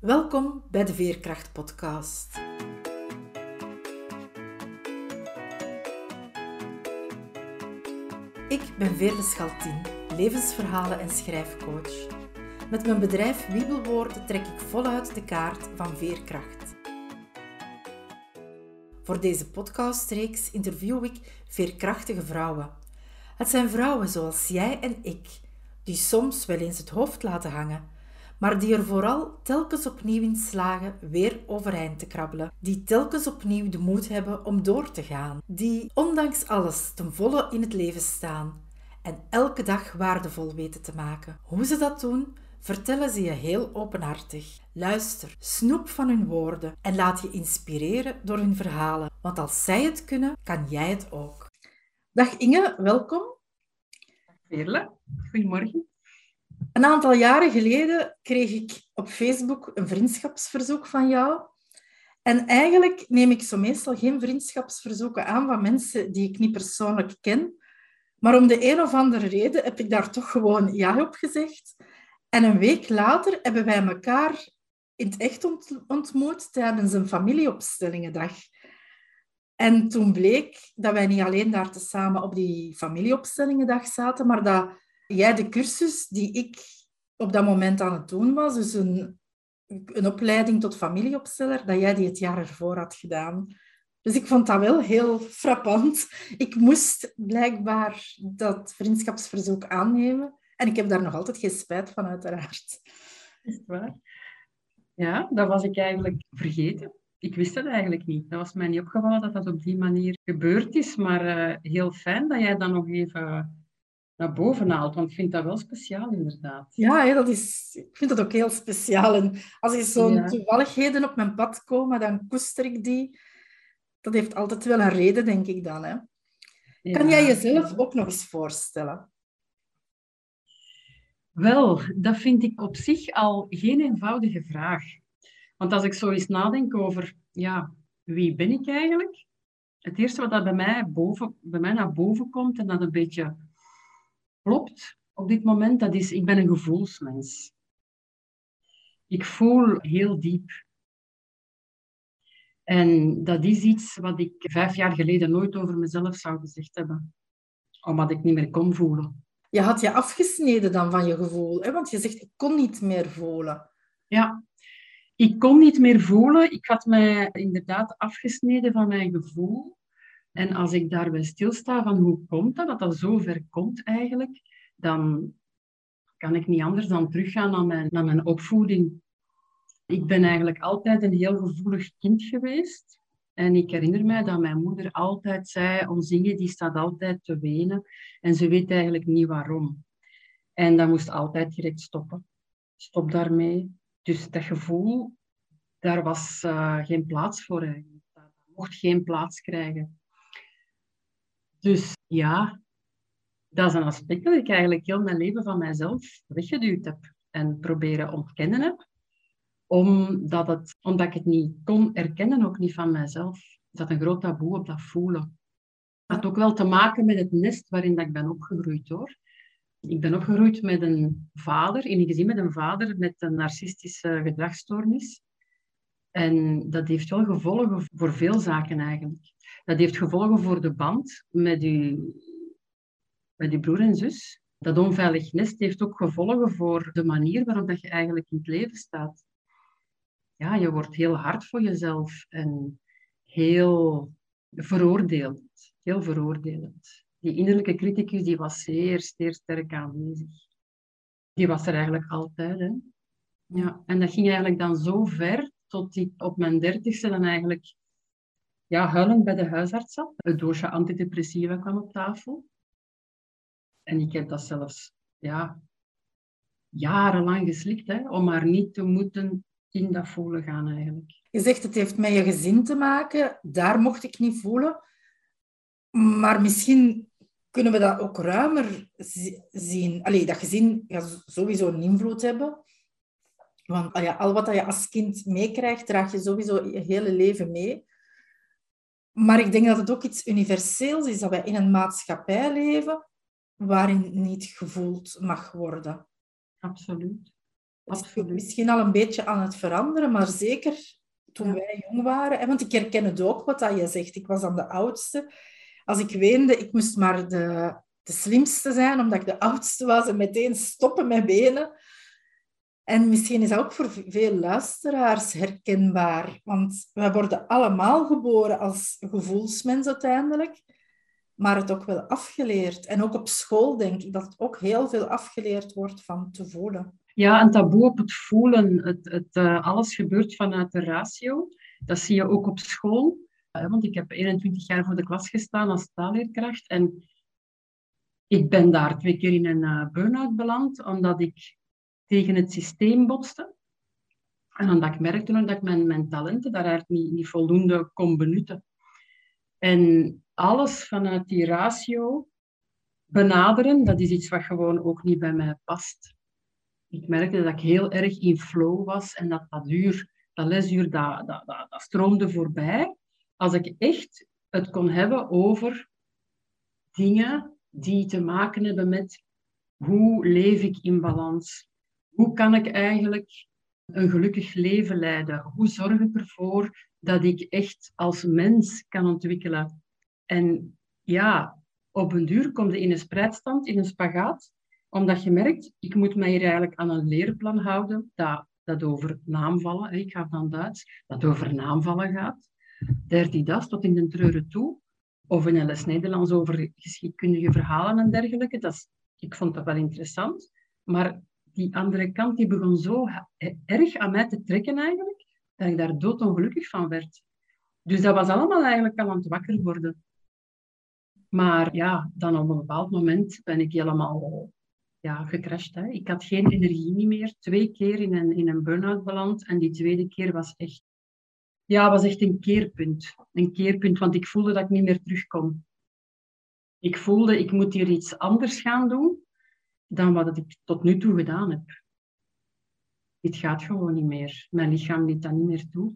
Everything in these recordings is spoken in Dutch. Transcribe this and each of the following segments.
Welkom bij de Veerkracht Podcast. Ik ben Veerle Schaltien, levensverhalen en schrijfcoach. Met mijn bedrijf Wiebelwoorden trek ik voluit de kaart van veerkracht. Voor deze podcastreeks interview ik veerkrachtige vrouwen. Het zijn vrouwen zoals jij en ik, die soms wel eens het hoofd laten hangen maar die er vooral telkens opnieuw in slagen weer overeind te krabbelen. Die telkens opnieuw de moed hebben om door te gaan. Die ondanks alles ten volle in het leven staan en elke dag waardevol weten te maken. Hoe ze dat doen, vertellen ze je heel openhartig. Luister, snoep van hun woorden en laat je inspireren door hun verhalen. Want als zij het kunnen, kan jij het ook. Dag Inge, welkom. Veerle, goedemorgen. Een aantal jaren geleden kreeg ik op Facebook een vriendschapsverzoek van jou. En eigenlijk neem ik zo meestal geen vriendschapsverzoeken aan van mensen die ik niet persoonlijk ken. Maar om de een of andere reden heb ik daar toch gewoon ja op gezegd. En een week later hebben wij elkaar in het echt ontmoet tijdens een familieopstellingendag. En toen bleek dat wij niet alleen daar te samen op die familieopstellingendag zaten, maar dat jij de cursus die ik op dat moment aan het doen was, dus een, een opleiding tot familieopsteller, dat jij die het jaar ervoor had gedaan. Dus ik vond dat wel heel frappant. Ik moest blijkbaar dat vriendschapsverzoek aannemen. En ik heb daar nog altijd geen spijt van, uiteraard. Is waar? Ja, dat was ik eigenlijk vergeten. Ik wist het eigenlijk niet. Dat was mij niet opgevallen dat dat op die manier gebeurd is. Maar uh, heel fijn dat jij dan nog even naar boven haalt. Want ik vind dat wel speciaal, inderdaad. Ja, dat is, ik vind dat ook heel speciaal. En als er zo'n toevalligheden op mijn pad komen, dan koester ik die. Dat heeft altijd wel een reden, denk ik dan. Hè? Kan jij jezelf ook nog eens voorstellen? Wel, dat vind ik op zich al geen eenvoudige vraag. Want als ik zo eens nadenk over, ja, wie ben ik eigenlijk? Het eerste wat dat bij mij, boven, bij mij naar boven komt en dat een beetje klopt op dit moment, dat is, ik ben een gevoelsmens. Ik voel heel diep. En dat is iets wat ik vijf jaar geleden nooit over mezelf zou gezegd hebben. Omdat ik niet meer kon voelen. Je had je afgesneden dan van je gevoel, hè? want je zegt, ik kon niet meer voelen. Ja, ik kon niet meer voelen. Ik had mij inderdaad afgesneden van mijn gevoel. En als ik daarbij stilsta van hoe komt dat, dat dat zo ver komt eigenlijk, dan kan ik niet anders dan teruggaan naar mijn, naar mijn opvoeding. Ik ben eigenlijk altijd een heel gevoelig kind geweest. En ik herinner mij dat mijn moeder altijd zei, ons Inge die staat altijd te wenen en ze weet eigenlijk niet waarom. En dat moest altijd direct stoppen. Stop daarmee. Dus dat gevoel, daar was uh, geen plaats voor eigenlijk. Dat mocht geen plaats krijgen. Dus ja, dat is een aspect dat ik eigenlijk heel mijn leven van mijzelf weggeduwd heb en proberen ontkennen heb. Omdat, het, omdat ik het niet kon erkennen, ook niet van mijzelf. Er zat een groot taboe op dat voelen. Dat had ook wel te maken met het nest waarin dat ik ben opgegroeid hoor. Ik ben opgegroeid met een vader, in een gezin met een vader met een narcistische gedragsstoornis. En dat heeft wel gevolgen voor veel zaken eigenlijk. Dat heeft gevolgen voor de band met uw, met uw broer en zus. Dat onveilig nest heeft ook gevolgen voor de manier waarop dat je eigenlijk in het leven staat. Ja, je wordt heel hard voor jezelf en heel veroordelend. Heel veroordelend. Die innerlijke criticus die was zeer, zeer sterk aanwezig. Die was er eigenlijk altijd. Hè? Ja, en dat ging eigenlijk dan zo ver tot ik op mijn dertigste dan eigenlijk ja, huilend bij de huisarts zat. Het doosje antidepressiva kwam op tafel. En ik heb dat zelfs ja, jarenlang geslikt, hè, om maar niet te moeten in dat voelen gaan eigenlijk. Je zegt het heeft met je gezin te maken, daar mocht ik niet voelen. Maar misschien kunnen we dat ook ruimer zien. Allee, dat gezin gaat sowieso een invloed hebben. Want al wat je als kind meekrijgt, draag je sowieso je hele leven mee. Maar ik denk dat het ook iets universeels is, dat wij in een maatschappij leven waarin niet gevoeld mag worden. Absoluut. Absoluut. Misschien al een beetje aan het veranderen, maar zeker toen wij jong waren. Want ik herken het ook wat dat je zegt. Ik was dan de oudste. Als ik weende, ik moest maar de, de slimste zijn, omdat ik de oudste was en meteen stoppen met benen. En misschien is dat ook voor veel luisteraars herkenbaar, want wij worden allemaal geboren als gevoelsmens uiteindelijk, maar het ook wel afgeleerd. En ook op school denk ik dat het ook heel veel afgeleerd wordt van te voelen. Ja, een taboe op het voelen. Het, uh, alles gebeurt vanuit de ratio. Dat zie je ook op school. Want ik heb 21 jaar voor de klas gestaan als taalleerkracht. En ik ben daar twee keer in een uh, burn-out beland, omdat ik tegen het systeem botste. En omdat ik merkte dat ik mijn, mijn talenten daar eigenlijk niet, niet voldoende kon benutten. En alles vanuit die ratio benaderen, dat is iets wat gewoon ook niet bij mij past. Ik merkte dat ik heel erg in flow was en dat dat uur, dat lesuur, dat, dat, stroomde voorbij. Als ik echt het kon hebben over dingen die te maken hebben met hoe leef ik in balans? Hoe kan ik eigenlijk een gelukkig leven leiden? Hoe zorg ik ervoor dat ik echt als mens kan ontwikkelen? En ja, op een duur kom je in een spreidstand, in een spagaat, omdat je merkt, ik moet mij hier eigenlijk aan een leerplan houden dat, dat over naamvallen, ik ga van Duits, dat over naamvallen gaat. Derde das tot in de treuren toe. Of in een les Nederlands over geschiedkundige verhalen en dergelijke. Dat is, ik vond dat wel interessant. Maar die andere kant die begon zo erg aan mij te trekken eigenlijk, dat ik daar doodongelukkig van werd. Dus dat was allemaal eigenlijk al aan het wakker worden. Maar ja, dan op een bepaald moment ben ik helemaal ja, gecrashed. Hè. Ik had geen energie meer. Twee keer in een, in een burn-out beland. En die tweede keer was echt, ja, was echt een keerpunt. Een keerpunt, want ik voelde dat ik niet meer terugkom. Ik voelde, ik moet hier iets anders gaan doen dan wat ik tot nu toe gedaan heb. Dit gaat gewoon niet meer. Mijn lichaam liet dat niet meer toe.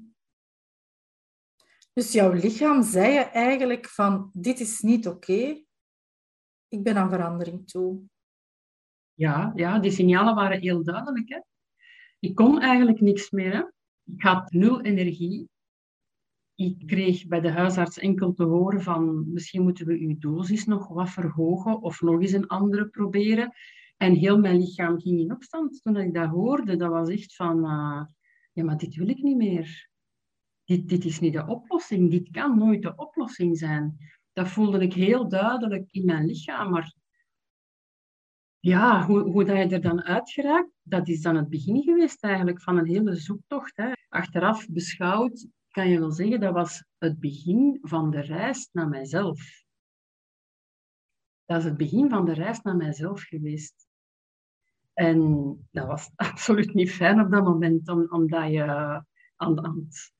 Dus jouw lichaam zei je eigenlijk van, dit is niet oké. Ik ben aan verandering toe. Ja, ja, die signalen waren heel duidelijk. Hè? Ik kon eigenlijk niks meer. Hè? Ik had nul energie. Ik kreeg bij de huisarts enkel te horen van misschien moeten we uw dosis nog wat verhogen of nog eens een andere proberen. En heel mijn lichaam ging in opstand toen ik dat hoorde. Dat was echt van, uh, ja, maar dit wil ik niet meer. Dit, dit is niet de oplossing. Dit kan nooit de oplossing zijn. Dat voelde ik heel duidelijk in mijn lichaam. Maar ja, hoe, hoe dat je er dan uitgeraakt, dat is dan het begin geweest eigenlijk van een hele zoektocht. Hè. Achteraf beschouwd kan je wel zeggen, dat was het begin van de reis naar mijzelf. Dat is het begin van de reis naar mijzelf geweest. En dat was absoluut niet fijn op dat moment, omdat je aan, aan, het,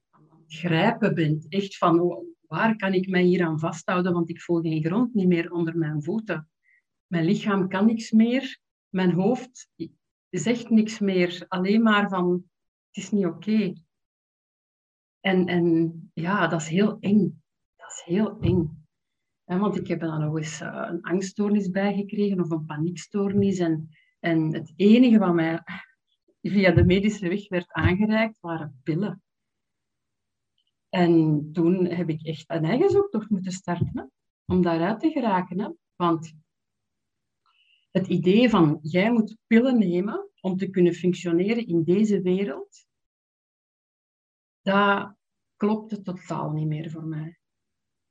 grijpen bent. Echt van, oh, waar kan ik mij hier aan vasthouden, want ik voel geen grond niet meer onder mijn voeten. Mijn lichaam kan niks meer. Mijn hoofd zegt niks meer. Alleen maar van, het is niet oké. En, en ja, dat is heel eng. Dat is heel eng. want ik heb dan nog eens uh, een angststoornis bijgekregen of een paniekstoornis. En, en het enige wat mij via de medische weg werd aangereikt, waren pillen. En toen heb ik echt een eigen zoektocht moeten starten, om daaruit te geraken. Want het idee van jij moet pillen nemen om te kunnen functioneren in deze wereld, dat klopte totaal niet meer voor mij.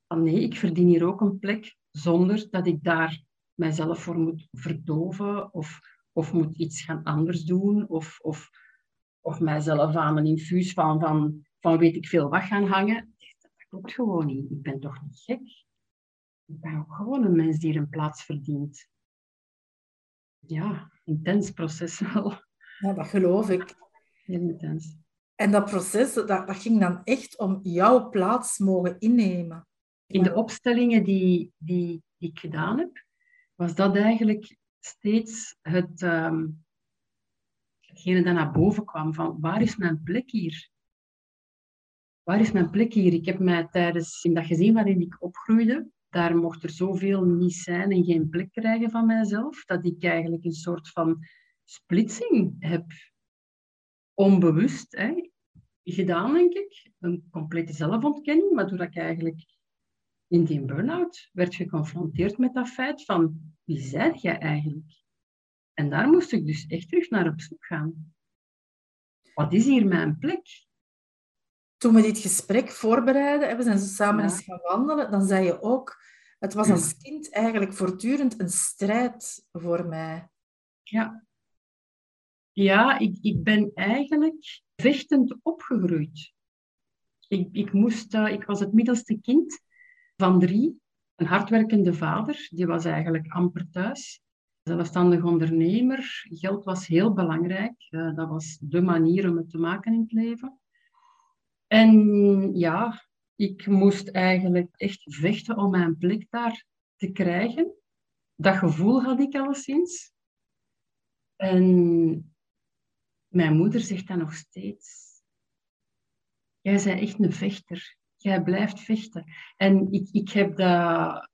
Nee, ik verdien hier ook een plek zonder dat ik daar mijzelf voor moet verdoven of, of moet iets gaan anders doen of, of, of mijzelf aan een infuus van, van, van weet ik veel wat gaan hangen. Dat klopt gewoon niet. Ik ben toch niet gek. Ik ben ook gewoon een mens die er een plaats verdient ja, intens proces wel. Ja, dat geloof ik. Heel intens. En dat proces, dat, dat ging dan echt om jouw plaats mogen innemen. In de opstellingen die, die, die ik gedaan heb, was dat eigenlijk steeds het, um, hetgene dat naar boven kwam. Van waar is mijn plek hier? Waar is mijn plek hier? Ik heb mij tijdens, in dat gezin waarin ik opgroeide, daar mocht er zoveel niet zijn en geen plek krijgen van mijzelf, dat ik eigenlijk een soort van splitsing heb onbewust hè, gedaan, denk ik. Een complete zelfontkenning, maar doordat ik eigenlijk in die burn-out werd geconfronteerd met dat feit van wie zijt jij eigenlijk? En daar moest ik dus echt terug naar op zoek gaan. Wat is hier mijn plek? Toen we dit gesprek voorbereiden, en we zijn zo samen eens gaan wandelen, dan zei je ook, het was als kind eigenlijk voortdurend een strijd voor mij. Ja. Ja, ik, ik ben eigenlijk vechtend opgegroeid. Ik, ik, moest, uh, ik was het middelste kind van drie. Een hardwerkende vader, die was eigenlijk amper thuis. Zelfstandig ondernemer. Geld was heel belangrijk. Uh, dat was de manier om het te maken in het leven. En ja, ik moest eigenlijk echt vechten om mijn plek daar te krijgen. Dat gevoel had ik alleszins. En mijn moeder zegt dat nog steeds. Jij bent echt een vechter. Jij blijft vechten. En ik, ik heb dat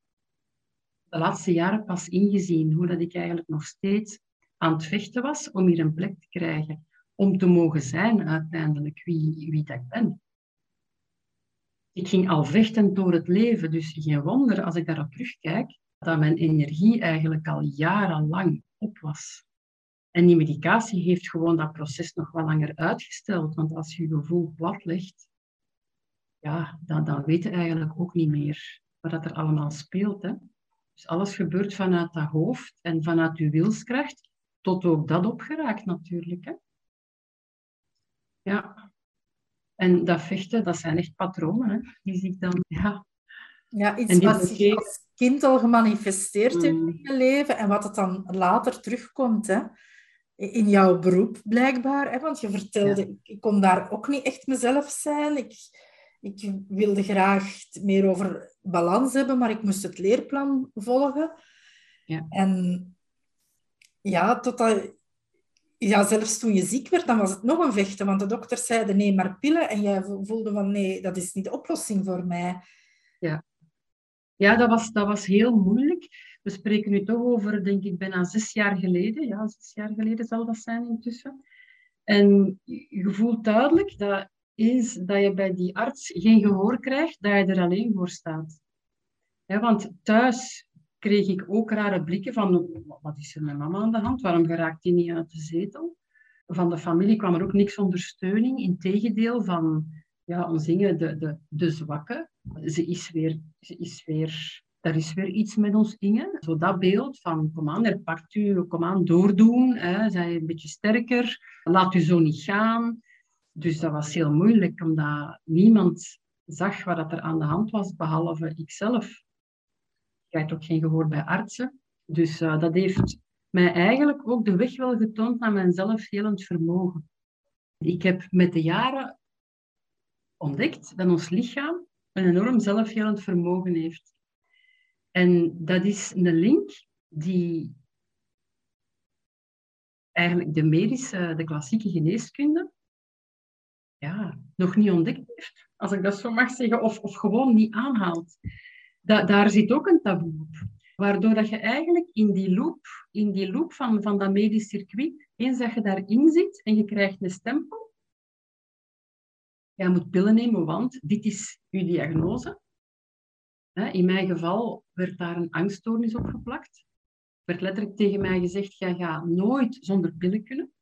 de laatste jaren pas ingezien, hoe dat ik eigenlijk nog steeds aan het vechten was om hier een plek te krijgen. Om te mogen zijn uiteindelijk wie, wie dat ik ben. Ik ging al vechten door het leven, dus geen wonder als ik daarop terugkijk, dat mijn energie eigenlijk al jarenlang op was. En die medicatie heeft gewoon dat proces nog wel langer uitgesteld. Want als je gevoel plat legt, ja, dan, dan weet je eigenlijk ook niet meer wat er allemaal speelt. Hè? Dus alles gebeurt vanuit dat hoofd en vanuit je wilskracht, tot ook dat opgeraakt natuurlijk. Hè? Ja. En dat vechten, dat zijn echt patronen, hè? die zie ik dan... Ja, ja iets wat zich als kind al gemanifesteerd heeft mm. in je leven en wat het dan later terugkomt. Hè? in jouw beroep blijkbaar. Hè? Want je vertelde, ik kon daar ook niet echt mezelf zijn. Ik, ik wilde graag meer over balans hebben, maar ik moest het leerplan volgen. Ja. En ja, totdat, ja, zelfs toen je ziek werd, dan was het nog een vechten. Want de dokters zeiden nee, maar pillen. En jij voelde van nee, dat is niet de oplossing voor mij. Ja, ja dat, was, dat was heel moeilijk. We spreken nu toch over, denk ik, bijna zes jaar geleden. Ja, zes jaar geleden zal dat zijn intussen. En je voelt duidelijk dat eens dat je bij die arts geen gehoor krijgt, dat je er alleen voor staat. want thuis kreeg ik ook rare blikken van, wat is er met mama aan de hand? Waarom geraakt die niet uit de zetel? Van de familie kwam er ook niks ondersteuning. Integendeel van, ja, omzingen de, de, de zwakke. Ze is weer, ze is weer daar is weer iets met ons Inge. Zo dat beeld van, kom aan, er pakt u, kom aan, doordoen. Hè. Zij een beetje sterker. Laat u zo niet gaan. Dus dat was heel moeilijk, omdat niemand zag wat er aan de hand was, behalve ikzelf. Ik had ook geen gehoor bij artsen. Dus uh, dat heeft mij eigenlijk ook de weg wel getoond naar mijn zelfhelend vermogen. Ik heb met de jaren ontdekt dat ons lichaam een enorm zelfhelend vermogen heeft. En dat is een link die eigenlijk de medische, de klassieke geneeskunde, nog niet ontdekt heeft, als ik dat zo mag zeggen, of, of gewoon niet aanhaalt. Da, daar zit ook een taboe op. Waardoor dat je eigenlijk in die loop, in die loop van, van dat medisch circuit, eens dat je daarin zit en je krijgt een stempel, jij moet pillen nemen, want dit is je diagnose. In mijn geval werd daar een angststoornis op geplakt. Er werd letterlijk tegen mij gezegd, jij gaat nooit zonder pillen kunnen.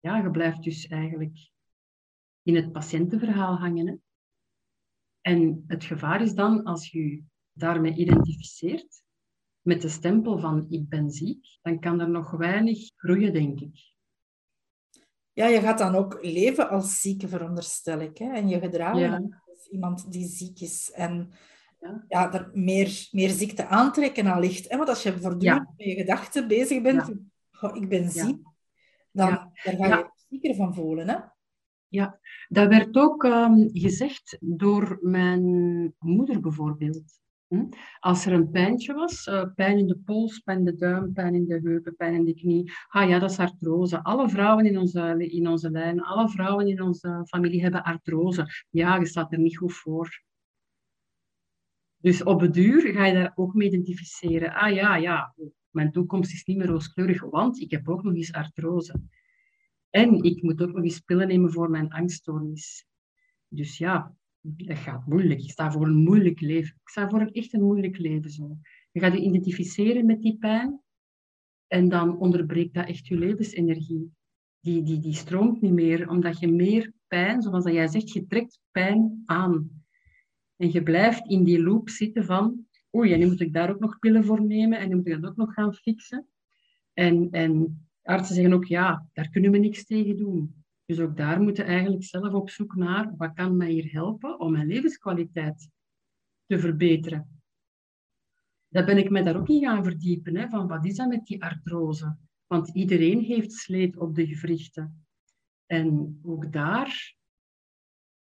Ja, je blijft dus eigenlijk in het patiëntenverhaal hangen. Hè? En het gevaar is dan, als je daarmee identificeert, met de stempel van ik ben ziek, dan kan er nog weinig groeien, denk ik. Ja, je gaat dan ook leven als zieke, veronderstel ik. Hè? En je gedragen iemand die ziek is. En ja. ja er meer, meer ziekte aantrekken aan ligt. Hè? Want als je voortdurend ja. met je gedachten bezig bent, oh, ik ben ziek, dan daar ga je je zieker van voelen. Hè? Ja, dat werd ook um, gezegd door mijn moeder bijvoorbeeld. Hm? Als er een pijntje was, uh, pijn in de pols, pijn in de duim, pijn in de heupen, pijn in de knie. Ah ja, dat is artrose. Alle vrouwen in onze, in onze lijn, alle vrouwen in onze familie hebben artrose. Ja, je staat er niet goed voor. Dus op het duur ga je daar ook mee identificeren. Ah ja, ja, mijn toekomst is niet meer rooskleurig, want ik heb ook nog eens artrose. En ik moet ook nog eens pillen nemen voor mijn angststoornis. Dus ja, dat gaat moeilijk. Ik sta voor een moeilijk leven. Ik sta voor een echt een moeilijk leven zo. Je gaat je identificeren met die pijn en dan onderbreekt dat echt je levensenergie. Die, die, die stroomt niet meer, omdat je meer pijn, zoals dat jij zegt, je trekt pijn aan. En je blijft in die loop zitten van, oei, en nu moet ik daar ook nog pillen voor nemen en nu moet ik dat ook nog gaan fixen. En, en artsen zeggen ook, ja, daar kunnen we niks tegen doen. Dus ook daar moeten we eigenlijk zelf op zoek naar, wat kan mij hier helpen om mijn levenskwaliteit te verbeteren. Daar ben ik me daar ook in gaan verdiepen, hè, van wat is dat met die artrose? Want iedereen heeft sleet op de gewrichten. En ook daar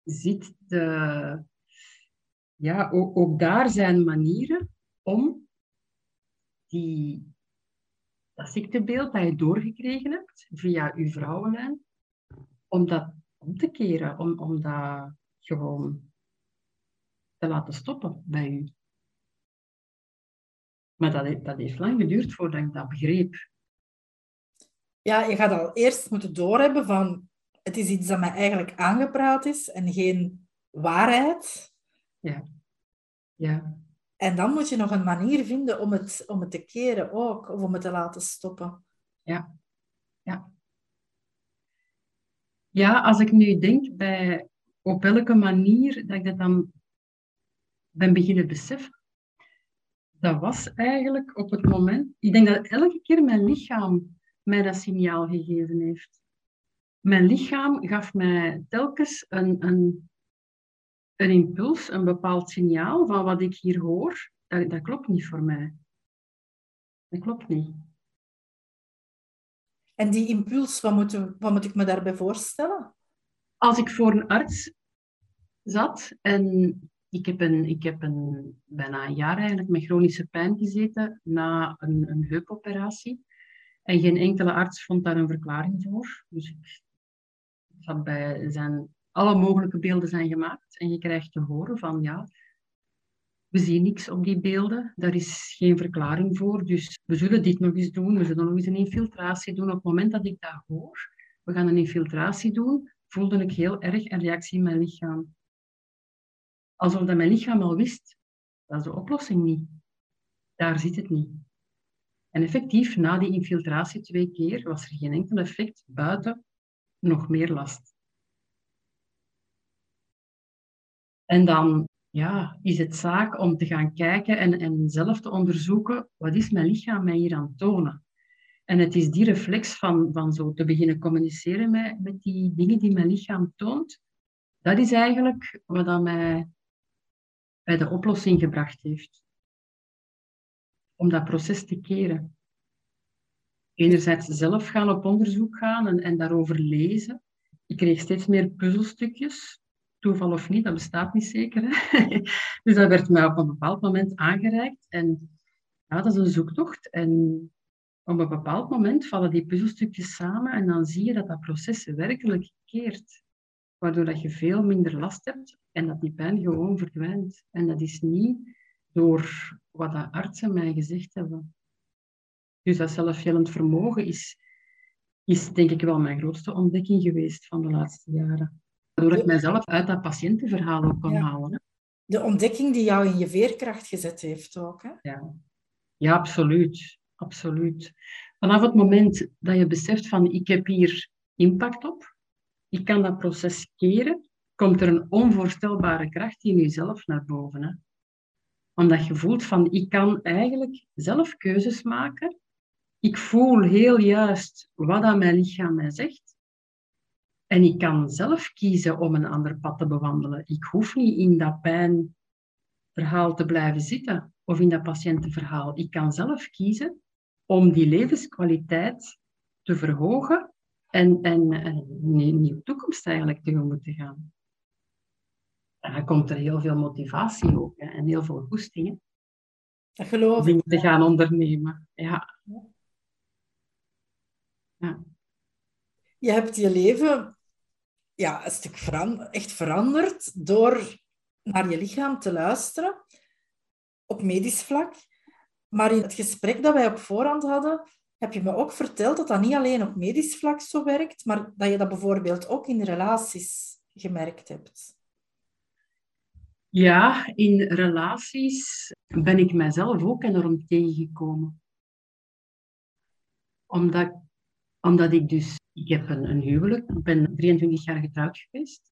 zit de... Ja, ook, daar zijn manieren om die, dat ziektebeeld dat je doorgekregen hebt via je vrouwenlijn, om dat om te keren, om, om dat gewoon te laten stoppen bij u. Maar dat, dat heeft lang geduurd voordat ik dat begreep. Ja, je gaat al eerst moeten doorhebben van het is iets dat mij eigenlijk aangepraat is en geen waarheid. Ja. Ja. En dan moet je nog een manier vinden om het, om het te keren ook, of om het te laten stoppen. Ja. Ja. Ja, als ik nu denk bij op welke manier dat ik dat dan ben beginnen beseffen, dat was eigenlijk op het moment... Ik denk dat elke keer mijn lichaam mij dat signaal gegeven heeft. Mijn lichaam gaf mij telkens een, een, een impuls, een bepaald signaal van wat ik hier hoor. Dat, dat klopt niet voor mij. Dat klopt niet. En die impuls, wat moet, wat moet ik me daarbij voorstellen? Als ik voor een arts zat en ik heb, een, ik heb een, bijna een jaar eigenlijk met chronische pijn gezeten na een, een heupoperatie. En geen enkele arts vond daar een verklaring voor. Dus ik zat bij zijn, alle mogelijke beelden zijn gemaakt. En je krijgt te horen van ja, we zien niks op die beelden. Daar is geen verklaring voor. Dus we zullen dit nog eens doen. We zullen nog eens een infiltratie doen. Op het moment dat ik dat hoor, we gaan een infiltratie doen, voelde ik heel erg een reactie in mijn lichaam. Alsof dat mijn lichaam al wist, dat is de oplossing niet. Daar zit het niet. En effectief, na die infiltratie twee keer, was er geen enkel effect buiten nog meer last. En dan ja, is het zaak om te gaan kijken en, en zelf te onderzoeken, wat is mijn lichaam mij hier aan het tonen? En het is die reflex van, van zo te beginnen communiceren met, met die dingen die mijn lichaam toont, dat is eigenlijk wat dat mij bij de oplossing gebracht heeft. Om dat proces te keren. Enerzijds zelf gaan op onderzoek gaan en, en daarover lezen. Ik kreeg steeds meer puzzelstukjes. Toeval of niet, dat bestaat niet zeker. Hè? dus dat werd mij op een bepaald moment aangereikt. En ja, dat is een zoektocht. En op een bepaald moment vallen die puzzelstukjes samen en dan zie je dat dat proces werkelijk keert. Waardoor dat je veel minder last hebt en dat die pijn gewoon verdwijnt. En dat is niet door wat de artsen mij gezegd hebben. Dus dat zelfhelend vermogen is, is denk ik wel mijn grootste ontdekking geweest van de laatste jaren. Waardoor ik mijzelf uit dat patiëntenverhaal ook kon halen. De ontdekking die jou in je veerkracht gezet heeft ook. Hè? Ja. ja, absoluut. absoluut. Vanaf het moment dat je beseft van ik heb hier impact op, ik kan dat proces keren, komt er een onvoorstelbare kracht in jezelf naar boven. Hè? Omdat je voelt van ik kan eigenlijk zelf keuzes maken ik voel heel juist wat aan mijn lichaam mij zegt. En ik kan zelf kiezen om een ander pad te bewandelen. Ik hoef niet in dat pijnverhaal te blijven zitten of in dat patiëntenverhaal. Ik kan zelf kiezen om die levenskwaliteit te verhogen en, en, een nieuwe toekomst eigenlijk tegemoet te gaan. En dan komt er heel veel motivatie ook hè, en heel veel goestingen. Dat geloof ik. te gaan ondernemen. Ja. Ja. Je hebt je leven ja, een stuk echt veranderd door naar je lichaam te luisteren op medisch vlak. Maar in het gesprek dat wij op voorhand hadden, heb je me ook verteld dat dat niet alleen op medisch vlak zo werkt, maar dat je dat bijvoorbeeld ook in relaties gemerkt hebt. Ja, in relaties ben ik mezelf ook enorm tegengekomen. Omdat, omdat ik dus, ik heb een, een huwelijk, ik ben 23 jaar getrouwd geweest.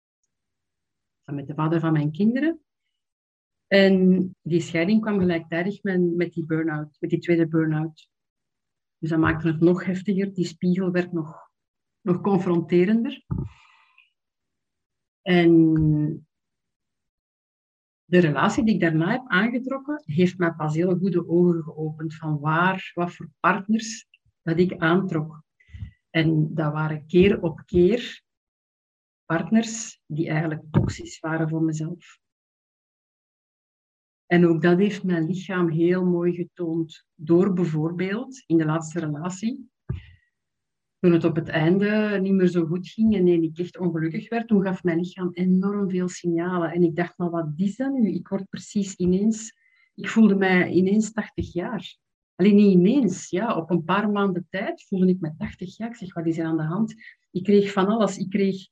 Met de vader van mijn kinderen. En die scheiding kwam gelijktijdig met, met die burn-out, met die tweede burn-out. Dus dat maakte het nog heftiger. Die spiegel werd nog, nog confronterender. En de relatie die ik daarna heb aangetrokken, heeft mij pas hele goede ogen geopend van waar, wat voor partners dat ik aantrok. En dat waren keer op keer partners die eigenlijk toxisch waren voor mezelf. En ook dat heeft mijn lichaam heel mooi getoond door bijvoorbeeld in de laatste relatie. Toen het op het einde niet meer zo goed ging en ik echt ongelukkig werd, toen gaf mijn lichaam enorm veel signalen. En ik dacht, maar wat is dat nu? Ik word precies ineens... Ik voelde mij ineens 80 jaar. Alleen niet ineens, ja. Op een paar maanden tijd voelde ik me 80 jaar. Ik zeg, wat is er aan de hand? Ik kreeg van alles. Ik kreeg...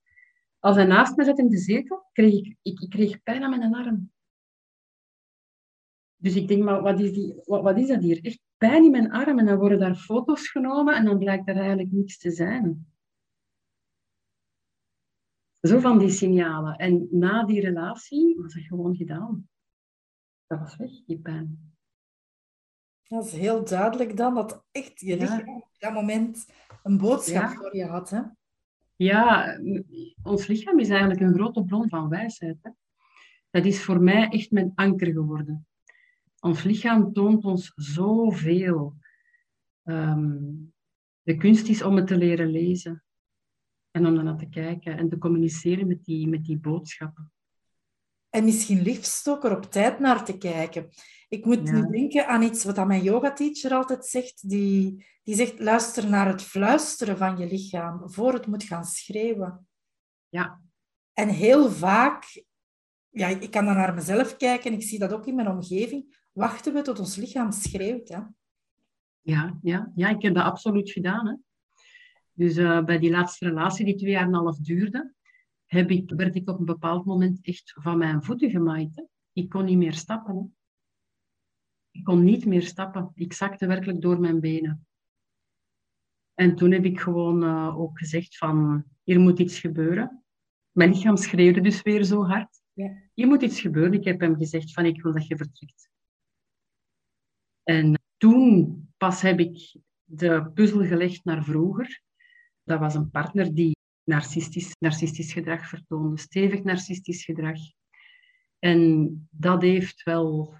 Als hij naast me zat in de zetel, kreeg ik, ik, ik kreeg pijn aan mijn arm. Dus ik denk, maar wat is, die, wat, wat is dat hier? Echt pijn in mijn arm en dan worden daar foto's genomen en dan blijkt er eigenlijk niks te zijn. Zo van die signalen. En na die relatie was het gewoon gedaan. Dat was weg, die pijn. Dat is heel duidelijk dan dat echt je lichaam op dat moment een boodschap voor je had. Hè? Ja, ons lichaam is eigenlijk een grote bron van wijsheid. Hè? Dat is voor mij echt mijn anker geworden. Ons lichaam toont ons zoveel. Um, de kunst is om het te leren lezen en om naar te kijken en te communiceren met die, met die boodschappen. En misschien liefst ook er op tijd naar te kijken. Ik moet nu denken aan iets wat mijn yoga-teacher altijd zegt. Die, die zegt, luister naar het fluisteren van je lichaam voor het moet gaan schreeuwen. Ja. En heel vaak, ja, ik kan dan naar mezelf kijken en ik zie dat ook in mijn omgeving wachten we tot ons lichaam schreeuwt. Hè? Ja, ja, ja, ik heb dat absoluut gedaan. Hè. Dus uh, bij die laatste relatie, die twee jaar en een half duurde, heb ik, werd ik op een bepaald moment echt van mijn voeten gemaaid. Hè. Ik kon niet meer stappen. Hè. Ik kon niet meer stappen. Ik zakte werkelijk door mijn benen. En toen heb ik gewoon uh, ook gezegd van, hier moet iets gebeuren. Mijn lichaam schreeuwde dus weer zo hard. Ja. Hier moet iets gebeuren. Ik heb hem gezegd van, ik wil dat je vertrekt. En toen pas heb ik de puzzel gelegd naar vroeger. Dat was een partner die narcistisch, narcistisch gedrag vertoonde, stevig narcistisch gedrag. En dat heeft wel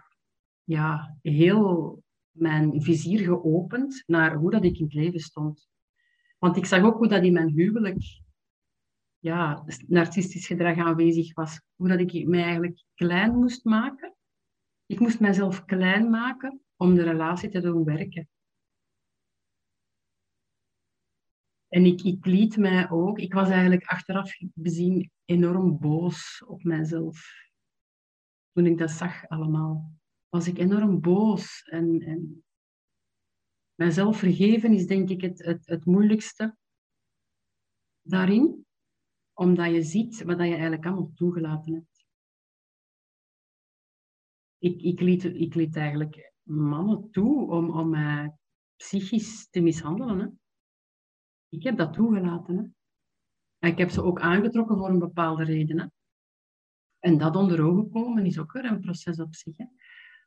ja, heel mijn vizier geopend naar hoe dat ik in het leven stond. Want ik zag ook hoe dat in mijn huwelijk ja, narcistisch gedrag aanwezig was. Hoe dat ik mij eigenlijk klein moest maken. Ik moest mijzelf klein maken om de relatie te doen werken. En ik, ik liet mij ook, ik was eigenlijk achteraf bezien enorm boos op mijzelf. Toen ik dat zag allemaal, was ik enorm boos. En, en mijzelf vergeven is denk ik het, het, het moeilijkste daarin, omdat je ziet wat je eigenlijk allemaal toegelaten hebt. Ik, ik, liet, ik liet eigenlijk mannen toe om, om mij psychisch te mishandelen. Hè. Ik heb dat toegelaten. Hè. En ik heb ze ook aangetrokken voor een bepaalde reden. Hè. En dat onder ogen komen is ook weer een proces op zich. Hè.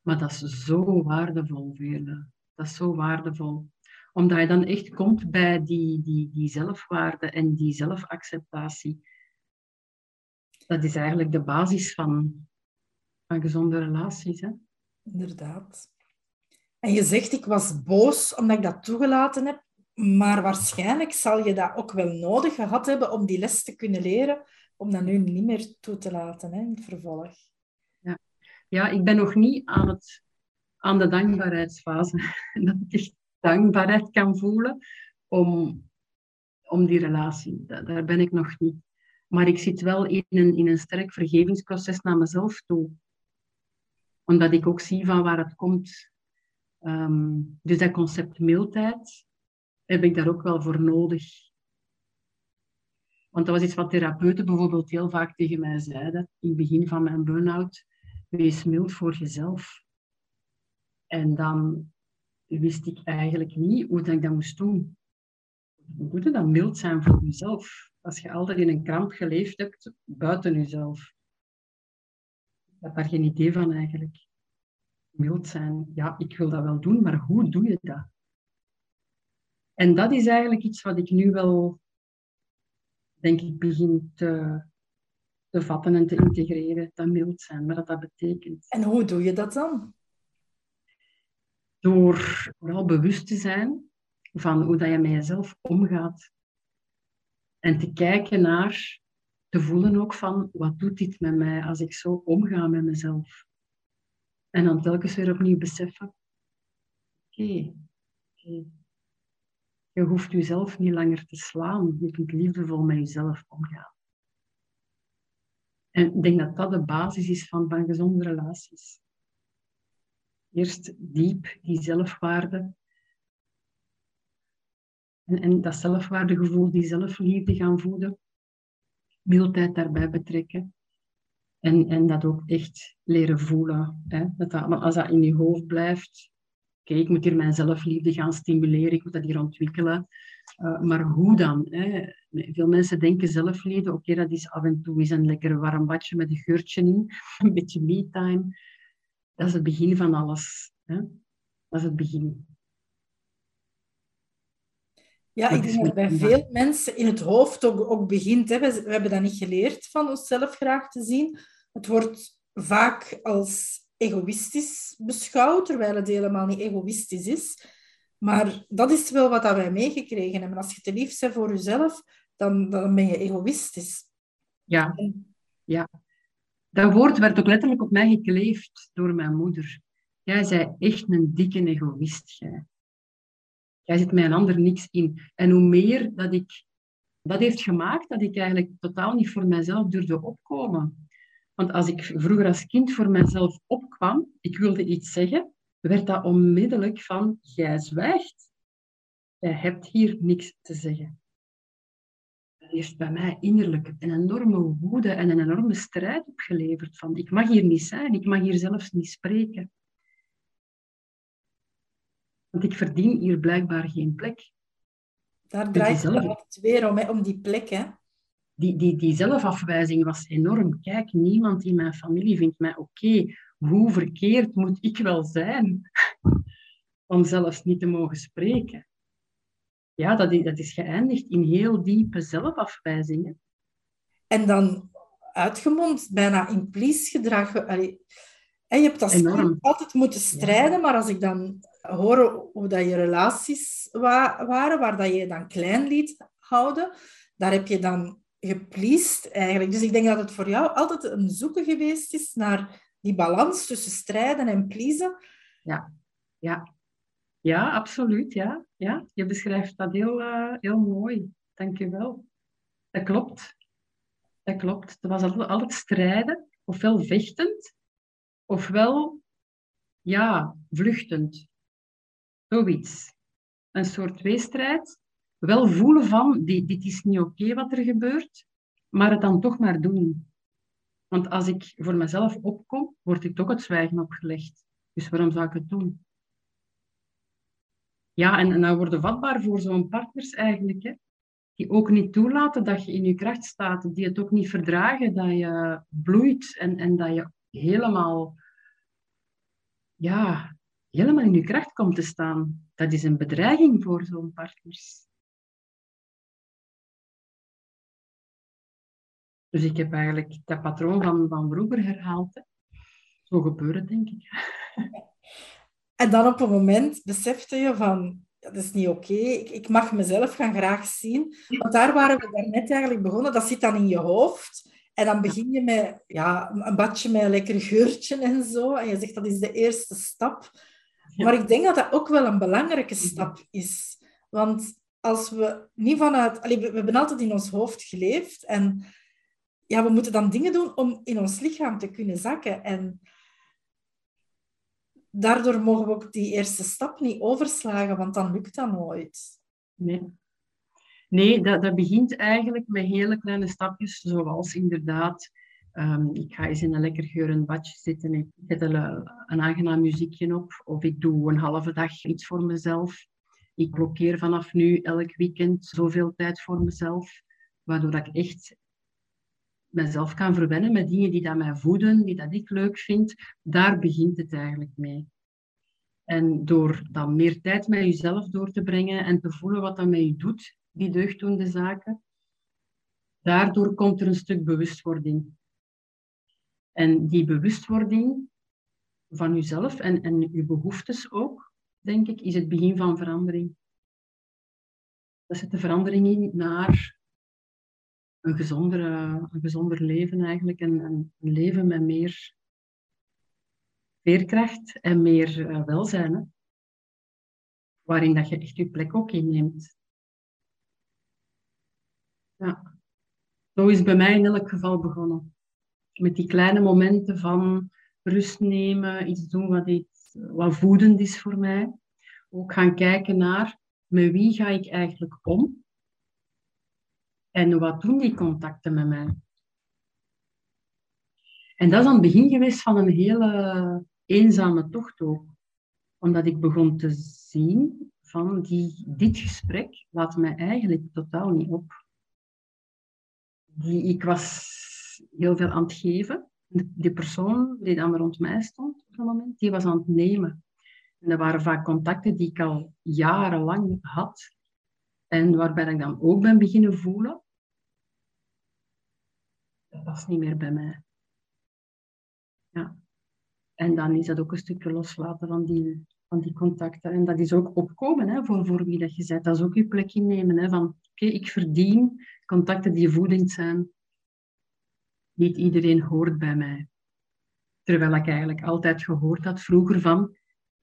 Maar dat is zo waardevol, Veerle. Dat is zo waardevol. Omdat je dan echt komt bij die, die, die zelfwaarde en die zelfacceptatie. Dat is eigenlijk de basis van, van gezonde relaties. Hè. Inderdaad. En je zegt, ik was boos omdat ik dat toegelaten heb, maar waarschijnlijk zal je dat ook wel nodig gehad hebben om die les te kunnen leren, om dat nu niet meer toe te laten hè, in het vervolg. Ja. ik ben nog niet aan, het, aan de dankbaarheidsfase. Dat ik dankbaarheid kan voelen om, om die relatie. Daar ben ik nog niet. Maar ik zit wel in een, in een sterk vergevingsproces naar mezelf toe. Omdat ik ook zie van waar het komt. Um, dus dat concept mildheid, heb ik daar ook wel voor nodig. Want dat was iets wat therapeuten bijvoorbeeld heel vaak tegen mij zeiden in het begin van mijn burn-out. Wees mild voor jezelf. En dan wist ik eigenlijk niet hoe dat ik dat moest doen. Hoe moet dan mild zijn voor jezelf? Als je altijd in een kramp geleefd hebt buiten jezelf. Ik heb daar geen idee van eigenlijk. Mild zijn, ja, ik wil dat wel doen, maar hoe doe je dat? En dat is eigenlijk iets wat ik nu wel, denk ik, begin te, te vatten en te integreren. Dat mild zijn, wat dat betekent. En hoe doe je dat dan? Door vooral bewust te zijn van hoe dat je met jezelf omgaat. En te kijken naar, te voelen ook van, wat doet dit met mij als ik zo omga met mezelf? En dan telkens weer opnieuw beseffen, oké, je hoeft jezelf niet langer te slaan. Je kunt liefdevol met jezelf omgaan. En ik denk dat dat de basis is van, van gezonde relaties. Eerst diep die zelfwaarde. En, en dat zelfwaardegevoel, die zelfliefde gaan voeden. Mildheid daarbij betrekken. En, en dat ook echt leren voelen. Hè? Dat als dat in je hoofd blijft, oké, ik moet hier mijn zelfliefde gaan stimuleren, ik moet dat hier ontwikkelen. Uh, maar hoe dan? Hè? Veel mensen denken zelfliefde, oké, dat is af en toe eens een lekker warm badje met een geurtje in, een beetje me-time. Dat is het begin van alles. Hè? Dat is het begin. Ja, ik denk dat bij veel mensen in het hoofd ook, ook begint. Hè. We, we hebben dat niet geleerd van onszelf graag te zien. Het wordt vaak als egoïstisch beschouwd, terwijl het helemaal niet egoïstisch is. Maar dat is wel wat wij meegekregen hebben. Als je te lief bent voor jezelf, dan, dan ben je egoïstisch. Ja, ja. Dat woord werd ook letterlijk op mij gekleefd door mijn moeder. Jij zei echt een dikke egoïst. Jij. jij zit mij een ander niks in. En hoe meer dat ik... Dat heeft gemaakt dat ik eigenlijk totaal niet voor mezelf durfde opkomen. Want als ik vroeger als kind voor mezelf opkwam, ik wilde iets zeggen, werd dat onmiddellijk van, jij zwijgt. Jij hebt hier niks te zeggen. Heeft bij mij innerlijk een enorme woede en een enorme strijd opgeleverd. Van, ik mag hier niet zijn, ik mag hier zelfs niet spreken. Want ik verdien hier blijkbaar geen plek. Daar draait het weer om, om die plek. Hè? die, die, die zelfafwijzing was enorm. Kijk, niemand in mijn familie vindt mij oké. Hoe verkeerd moet ik wel zijn om zelfs niet te mogen spreken? Ja, dat is, dat is geëindigd in heel diepe zelfafwijzingen. En dan uitgemond, bijna implies gedrag. en je hebt als kind altijd moeten strijden, maar als ik dan hoor hoe dat je relaties waren, waar dat je dan klein liet houden, daar heb je dan gepleased eigenlijk. Dus ik denk dat het voor jou altijd een zoeken geweest is naar die balans tussen strijden en pleasen. Ja, ja. Ja, absoluut. Ja. Ja, je beschrijft dat heel, uh, heel mooi. Dank je wel. Dat klopt. Dat klopt. Het was altijd, altijd strijden, ofwel vechtend, ofwel ja, vluchtend. Zoiets. Een soort tweestrijd wel voelen van, dit is niet oké wat er gebeurt, maar het dan toch maar doen. Want als ik voor mezelf opkom, word ik toch het zwijgen opgelegd. Dus waarom zou ik het doen? Ja, en, en dan worden vatbaar voor zo'n partners eigenlijk. Hè? Die ook niet toelaten dat je in je kracht staat. Die het ook niet verdragen dat je bloeit en, en dat je helemaal, ja, helemaal in je kracht komt te staan. Dat is een bedreiging voor zo'n partners. Dus ik heb eigenlijk dat patroon van, van vroeger herhaald. Zo gebeurt denk ik. En dan op een moment besefte je van, dat is niet oké, ik, ik, mag mezelf gaan graag zien. Want daar waren we daarnet eigenlijk begonnen, dat zit dan in je hoofd. En dan begin je met ja, een badje met een lekker geurtje en zo. En je zegt, dat is de eerste stap. Maar ik denk dat dat ook wel een belangrijke stap is. Want als we niet vanuit... we, we hebben altijd in ons hoofd geleefd en ja, we moeten dan dingen doen om in ons lichaam te kunnen zakken. En daardoor mogen we ook die eerste stap niet overslagen, want dan lukt dat nooit. Nee. Nee, dat, dat begint eigenlijk met hele kleine stapjes, zoals inderdaad, ehm, ik ga eens in een lekker geurend badje zitten, ik zet een, een aangenaam muziekje op, of ik doe een halve dag iets voor mezelf. Ik blokkeer vanaf nu elk weekend zoveel tijd voor mezelf, waardoor ik echt mezelf kan verwennen met dingen die dat mij voeden, die dat ik leuk vind. Daar begint het eigenlijk mee. En door dan meer tijd met jezelf door te brengen en te voelen wat dat met je doet, die deugddoende zaken, daardoor komt er een stuk bewustwording. En die bewustwording van jezelf en, en je behoeftes ook, denk ik, is het begin van verandering. Dat zet de verandering in naar een gezonder, een gezonder leven eigenlijk. Een, een leven met meer veerkracht en meer uh, welzijn. Hè? Waarin dat je echt je plek ook inneemt. Ja. Zo is bij mij in elk geval begonnen. Met die kleine momenten van rust nemen, iets doen wat, iets, wat voedend is voor mij. Ook gaan kijken naar met wie ga ik eigenlijk om en wat doen die contacten met mij. En dat is aan het begin geweest van een hele eenzame tocht ook. Omdat ik begon te zien van die, dit gesprek laat mij eigenlijk totaal niet op. Die, ik was heel veel aan het geven. Die persoon die dan rond mij stond op dat moment, die was aan het nemen. En dat waren vaak contacten die ik al jarenlang had. En waarbij ik dan ook ben beginnen voelen. Dat was niet meer bij mij. Ja. En dan is dat ook een stukje loslaten van die, van die contacten. En dat is ook opkomen hè, voor, voor wie dat je bent. Dat is ook je plek innemen. Hè, van oké, ik verdien contacten die voedend zijn. Niet iedereen hoort bij mij. Terwijl ik eigenlijk altijd gehoord had vroeger van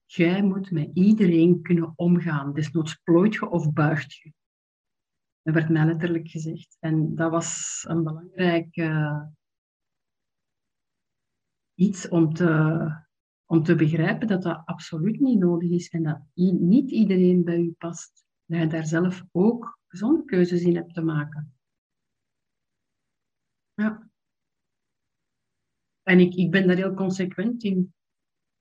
jij moet met iedereen kunnen omgaan. Desnoods plooit je of buigt je. Dat werd mij letterlijk gezegd. En dat was een belangrijk uh, iets om te, om te begrijpen dat dat absoluut niet nodig is en dat niet iedereen bij u past. Dat je daar zelf ook gezonde keuzes in hebt te maken. Ja. En ik, ik ben daar heel consequent in.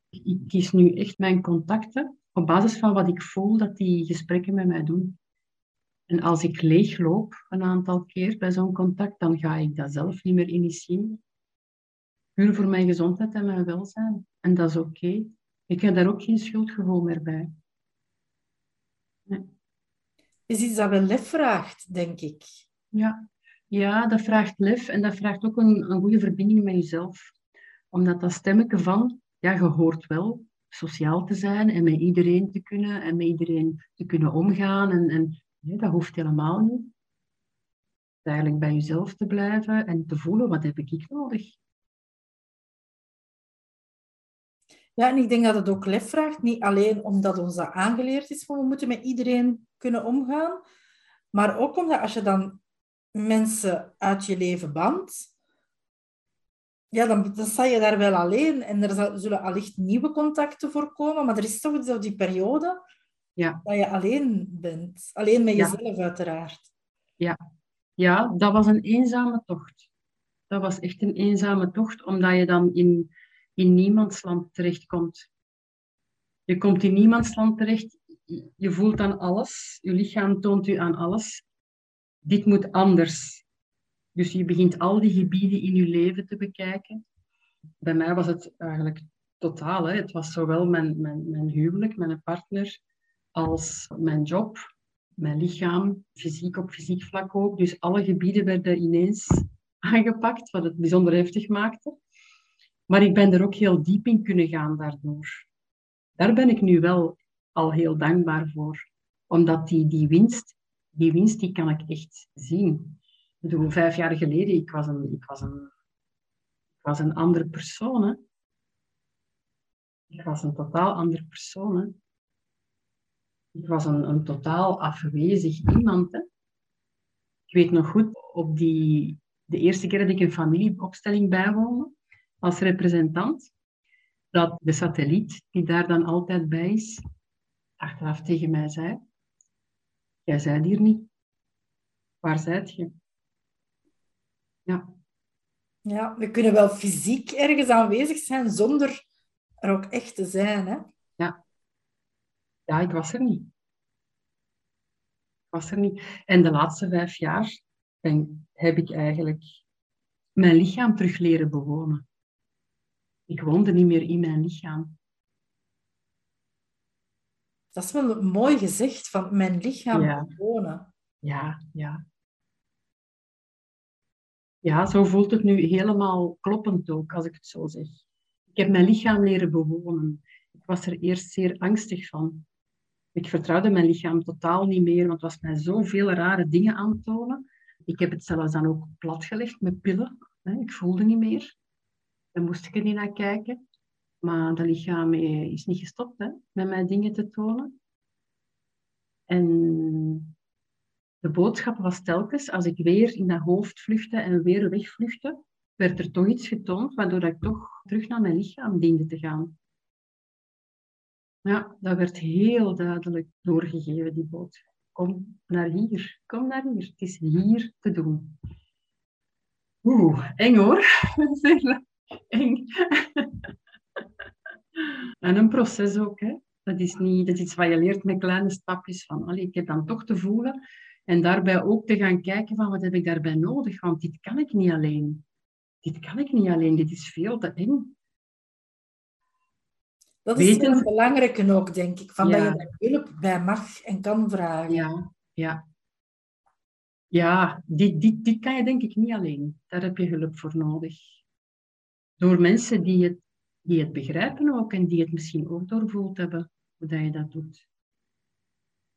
Ik kies nu echt mijn contacten op basis van wat ik voel dat die gesprekken met mij doen. En als ik leegloop een aantal keer bij zo'n contact, dan ga ik dat zelf niet meer initiëren puur voor mijn gezondheid en mijn welzijn. En dat is oké. Ik heb daar ook geen schuldgevoel meer bij. Nee. Is iets dat wel lef vraagt, denk ik. Ja. ja, dat vraagt lef en dat vraagt ook een, een goede verbinding met jezelf. Omdat dat stemmetje van, ja, je hoort wel sociaal te zijn en met iedereen te kunnen en met iedereen te kunnen omgaan. En, en dat hoeft helemaal niet. Eigenlijk bij jezelf te blijven en te voelen, wat heb ik nodig? Ja, en ik denk dat het ook lef vraagt. Niet alleen omdat ons dat aangeleerd is, van we moeten met iedereen kunnen omgaan. Maar ook omdat als je dan mensen uit je leven bandt, ja, dan, dan sta je daar wel alleen. En er zullen allicht nieuwe contacten voorkomen. Maar er is toch zo die periode ja. dat je alleen bent. Alleen met jezelf, uiteraard. Ja. ja, dat was een eenzame tocht. Dat was echt een eenzame tocht, omdat je dan in in niemandsland terechtkomt. Je komt in niemandsland terecht, je voelt aan alles, je lichaam toont u aan alles. Dit moet anders. Dus je begint al die gebieden in je leven te bekijken. Bij mij was het eigenlijk totaal. Hè. Het was zowel mijn, mijn, mijn huwelijk, mijn partner, als mijn job, mijn lichaam, fysiek op fysiek vlak ook. Dus alle gebieden werden ineens aangepakt, wat het bijzonder heftig maakte. Maar ik ben er ook heel diep in kunnen gaan daardoor. Daar ben ik nu wel al heel dankbaar voor. Omdat die, die winst, die winst die kan ik echt zien. Ik bedoel, vijf jaar geleden, ik was een, ik was een, ik was een andere persoon. Hè? Ik was een totaal andere persoon. Hè? Ik was een, een totaal afwezig iemand. Hè? Ik weet nog goed, op die, de eerste keer dat ik een familieopstelling bijwoonde, als representant, dat de satelliet, die daar dan altijd bij is, achteraf tegen mij zei, jij zijt hier niet. Waar zijt je? Ja. Ja, we kunnen wel fysiek ergens aanwezig zijn zonder er ook echt te zijn. Hè? Ja. Ik was er niet. Ik was er niet. En de laatste vijf jaar ben, heb ik eigenlijk mijn lichaam terug leren bewonen. Ik woonde niet meer in mijn lichaam. Dat is wel mooi gezegd, van mijn lichaam Ja. bewonen. Ja, ja. Ja, zo voelt het nu helemaal kloppend ook, als ik het zo zeg. Ik heb mijn lichaam leren bewonen. Ik was er eerst zeer angstig van. Ik vertrouwde mijn lichaam totaal niet meer, want het was mij zoveel rare dingen aan tonen. Ik heb het zelfs dan ook platgelegd met pillen. Ik voelde niet meer. Daar moest ik er niet naar kijken. Maar dat lichaam eh, is niet gestopt hè, met mij dingen te tonen. En de boodschap was telkens, als ik weer in dat hoofd vluchtte en weer wegvluchtte, werd er toch iets getoond, waardoor ik toch terug naar mijn lichaam diende te gaan. Ja, dat werd heel duidelijk doorgegeven, die boodschap. Kom naar hier, kom naar hier. Het is hier te doen. Oeh, eng hoor. eng. en een proces ook, hè. Dat is, niet, dat is iets wat je leert met kleine stapjes van, allee, ik heb dan toch te voelen. En daarbij ook te gaan kijken van, wat heb ik daarbij nodig? Want dit kan ik niet alleen. Dit kan ik niet alleen, dit is veel te eng. Dat is Weten- een belangrijke ook, denk ik. Van Ja. Dat je daar hulp bij mag en kan vragen. Ja, ja. Ja, dit, dit, dit kan je denk ik niet alleen. Daar heb je hulp voor nodig. Door mensen die het, die het begrijpen ook en die het misschien ook doorvoeld hebben, hoe dat je dat doet.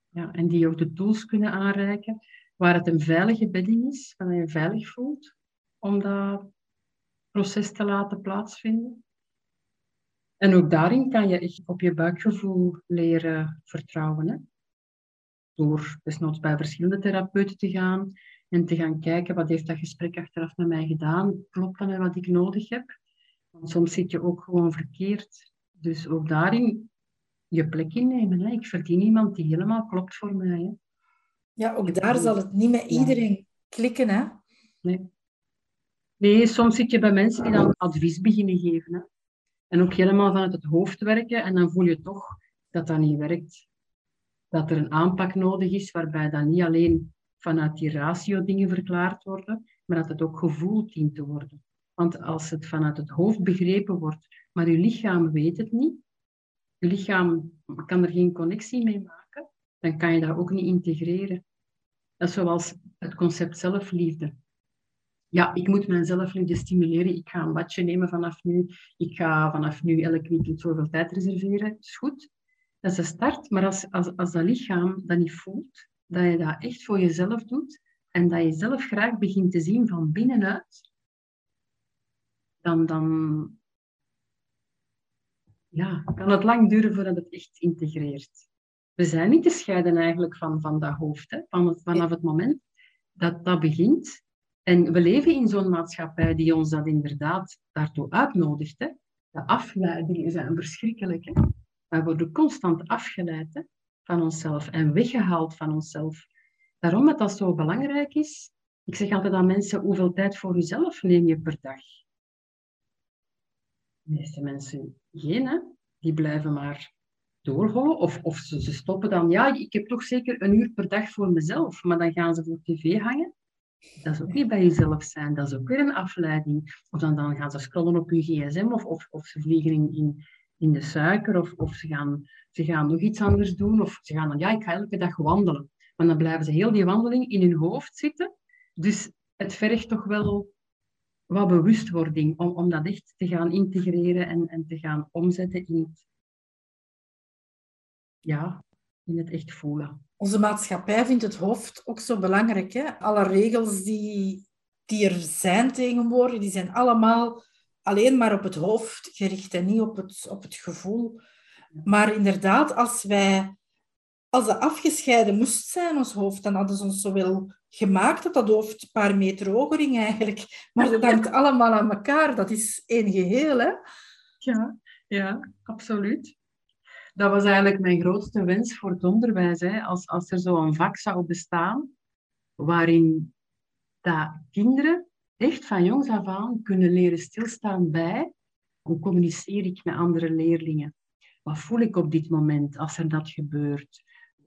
Ja, en die ook de tools kunnen aanreiken, waar het een veilige bedding is, waar je je veilig voelt, om dat proces te laten plaatsvinden. En ook daarin kan je echt op je buikgevoel leren vertrouwen. Hè? door desnoods bij verschillende therapeuten te gaan en te gaan kijken wat heeft dat gesprek achteraf met mij gedaan, klopt dat met wat ik nodig heb? Want soms zit je ook gewoon verkeerd. Dus ook daarin je plek innemen. Hè? Ik verdien iemand die helemaal klopt voor mij. Hè? Ja, ook daar zal het niet met Ja. iedereen klikken. Hè? Nee. nee, soms zit je bij mensen die dan advies beginnen geven. Hè? En ook helemaal vanuit het hoofd werken en dan voel je toch dat dat niet werkt. Dat er een aanpak nodig is waarbij dan niet alleen vanuit die ratio dingen verklaard worden, maar dat het ook gevoeld dient te worden. Want als het vanuit het hoofd begrepen wordt, maar je lichaam weet het niet, je lichaam kan er geen connectie mee maken, dan kan je dat ook niet integreren. Dat is zoals het concept zelfliefde. Ja, ik moet mijn zelfliefde stimuleren. Ik ga een badje nemen vanaf nu. Ik ga vanaf nu elk weekend zoveel tijd reserveren. Dat is goed. Dat is de start. Maar als, als, als dat lichaam dat niet voelt, dat je dat echt voor jezelf doet en dat je zelf graag begint te zien van binnenuit, dan, dan ja, kan het lang duren voordat het echt integreert. We zijn niet te scheiden eigenlijk van, van dat hoofd. Hè? Van het, vanaf het moment dat dat begint. En we leven in zo'n maatschappij die ons dat inderdaad daartoe uitnodigt. Hè? De afleidingen zijn verschrikkelijk. Hè? We worden constant afgeleid hè? van onszelf en weggehaald van onszelf. Daarom dat dat zo belangrijk is. Ik zeg altijd aan mensen, hoeveel tijd voor jezelf neem je per dag? De meeste mensen geen, hè? die blijven maar doorhollen. Of, of ze, ze stoppen dan, ja, ik heb toch zeker een uur per dag voor mezelf. Maar dan gaan ze voor tv hangen. Dat is ook niet bij jezelf zijn, dat is ook weer een afleiding. Of dan, dan gaan ze scrollen op hun gsm, of, of, of ze vliegen in, in, de suiker, of, of ze, gaan, ze gaan nog iets anders doen. Of ze gaan dan, ja, ik ga elke dag wandelen. Maar dan blijven ze heel die wandeling in hun hoofd zitten. Dus het vergt toch wel wat bewustwording om, om dat echt te gaan integreren en, en te gaan omzetten in ja, in het echt voelen. Onze maatschappij vindt het hoofd ook zo belangrijk. Hè? Alle regels die, die er zijn tegenwoordig, die zijn allemaal alleen maar op het hoofd gericht en niet op het, op het gevoel. Maar inderdaad, als wij als dat afgescheiden moest zijn, ons hoofd, dan hadden ze ons zo wel gemaakt dat dat hoofd een paar meter hoger ging eigenlijk. Maar dat hangt allemaal aan elkaar. Dat is één geheel, hè? Ja, ja, absoluut. Dat was eigenlijk mijn grootste wens voor het onderwijs. Hè. Als, als er zo'n vak zou bestaan, waarin dat kinderen echt van jongs af aan kunnen leren stilstaan bij hoe communiceer ik met andere leerlingen. Wat voel ik op dit moment als er dat gebeurt?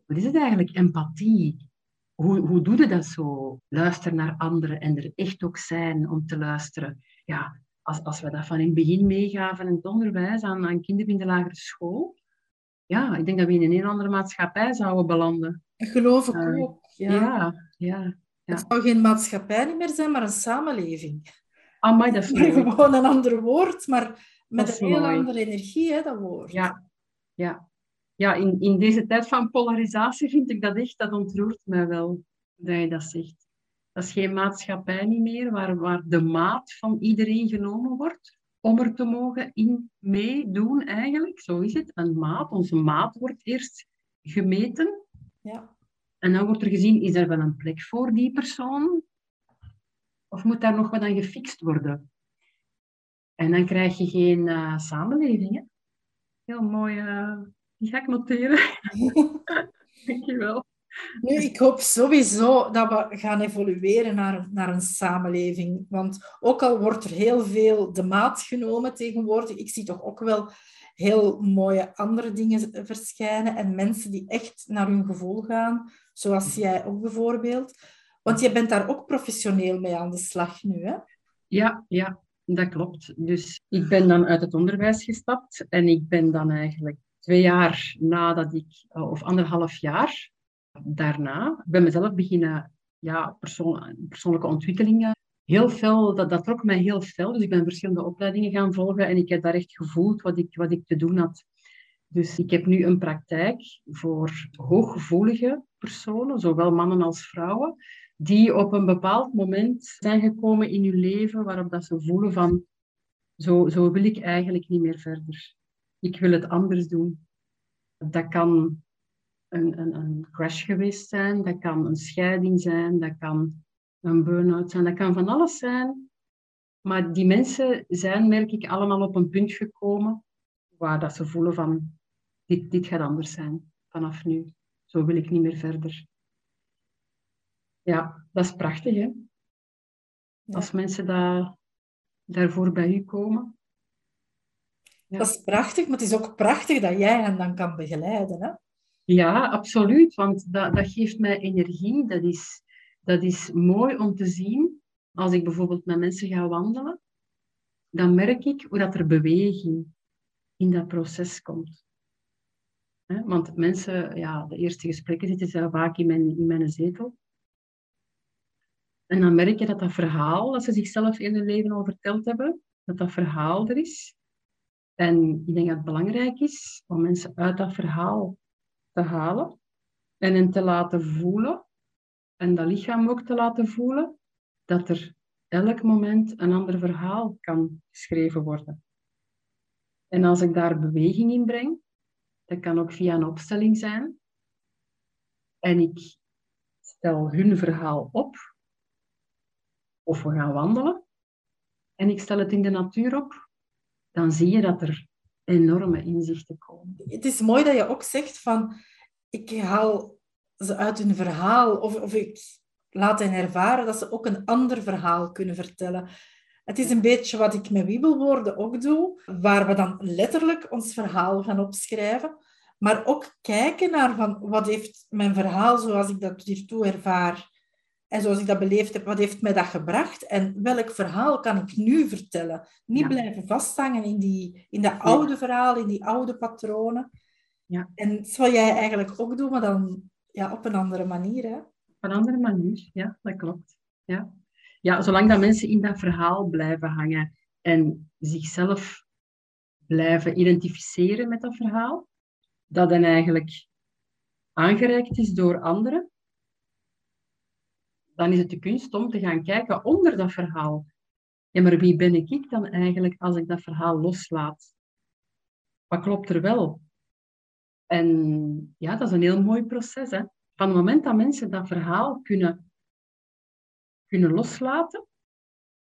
Wat is het eigenlijk? Empathie. Hoe, hoe doe je dat zo? Luister naar anderen en er echt ook zijn om te luisteren. Ja, als, als we dat van in het begin meegaven in het onderwijs aan, aan kinderen in de lagere school, ja, ik denk dat we in een heel andere maatschappij zouden belanden. Dat geloof ik uh, ook. Ja. ja, ja, ja. Het zou geen maatschappij niet meer zijn, maar een samenleving. Amai, dat is mooi. Gewoon een ander woord, maar met een heel andere energie, hè, dat woord. Ja, ja. ja in, in deze tijd van polarisatie vind ik dat echt, dat ontroert mij wel, dat je dat zegt. Dat is geen maatschappij niet meer, waar, waar de maat van iedereen genomen wordt om er te mogen in meedoen eigenlijk. Zo is het. Een maat, onze maat wordt eerst gemeten. Ja. En dan wordt er gezien, is er wel een plek voor die persoon? Of moet daar nog wat aan gefixt worden? En dan krijg je geen uh, samenleving. Hè? Heel mooi. Uh, die ga ik noteren. Dankjewel. Nu, ik hoop sowieso dat we gaan evolueren naar, naar een samenleving. Want ook al wordt er heel veel de maat genomen tegenwoordig, ik zie toch ook wel heel mooie andere dingen verschijnen en mensen die echt naar hun gevoel gaan, zoals jij ook bijvoorbeeld. Want je bent daar ook professioneel mee aan de slag nu, hè? Ja, ja, dat klopt. Dus ik ben dan uit het onderwijs gestapt en ik ben dan eigenlijk twee jaar nadat ik, of anderhalf jaar daarna, ik ben mezelf beginnen, ja, persoon, persoonlijke ontwikkelingen. Heel veel, dat, dat trok mij heel veel. Dus ik ben verschillende opleidingen gaan volgen en ik heb daar echt gevoeld wat ik, wat ik te doen had. Dus ik heb nu een praktijk voor hooggevoelige personen, zowel mannen als vrouwen, die op een bepaald moment zijn gekomen in hun leven waarop dat ze voelen van zo, zo wil ik eigenlijk niet meer verder. Ik wil het anders doen. Dat kan een, een, een crash geweest zijn, dat kan een scheiding zijn, dat kan een burn-out zijn, dat kan van alles zijn. Maar die mensen zijn, merk ik, allemaal op een punt gekomen waar dat ze voelen van dit, dit gaat anders zijn vanaf nu. Zo wil ik niet meer verder. Ja, dat is prachtig, hè? Als mensen daar, daarvoor bij u komen. Ja. Dat is prachtig, maar het is ook prachtig dat jij hen dan kan begeleiden, hè? Ja, absoluut. Want dat, dat geeft mij energie. Dat is, dat is mooi om te zien. Als ik bijvoorbeeld met mensen ga wandelen, dan merk ik hoe dat er beweging in dat proces komt. Want mensen, ja, de eerste gesprekken zitten ze vaak in mijn, in mijn zetel. En dan merk je dat dat verhaal, dat ze zichzelf in hun leven al verteld hebben, dat dat verhaal er is. En ik denk dat het belangrijk is om mensen uit dat verhaal te halen en hen te laten voelen, en dat lichaam ook te laten voelen, dat er elk moment een ander verhaal kan geschreven worden. En als ik daar beweging in breng, dat kan ook via een opstelling zijn, en ik stel hun verhaal op, of we gaan wandelen, en ik stel het in de natuur op, dan zie je dat er enorme inzichten komen. Het is mooi dat je ook zegt van, ik haal ze uit hun verhaal, of, of ik laat hen ervaren dat ze ook een ander verhaal kunnen vertellen. Het is een beetje wat ik met wiebelwoorden ook doe, waar we dan letterlijk ons verhaal gaan opschrijven, maar ook kijken naar van wat heeft mijn verhaal zoals ik dat hiertoe ervaar en zoals ik dat beleefd heb, wat heeft mij dat gebracht en welk verhaal kan ik nu vertellen? Niet blijven vasthangen in, die, in dat oude verhaal, in die oude patronen. Ja. En dat zal jij eigenlijk ook doen, maar dan ja, op een andere manier. Hè? Op een andere manier, ja, dat klopt. Ja. ja, zolang dat mensen in dat verhaal blijven hangen en zichzelf blijven identificeren met dat verhaal, dat dan eigenlijk aangereikt is door anderen, dan is het de kunst om te gaan kijken onder dat verhaal. Ja, maar wie ben ik dan eigenlijk als ik dat verhaal loslaat? Wat klopt er wel? En ja, dat is een heel mooi proces. Hè? Van het moment dat mensen dat verhaal kunnen, kunnen loslaten,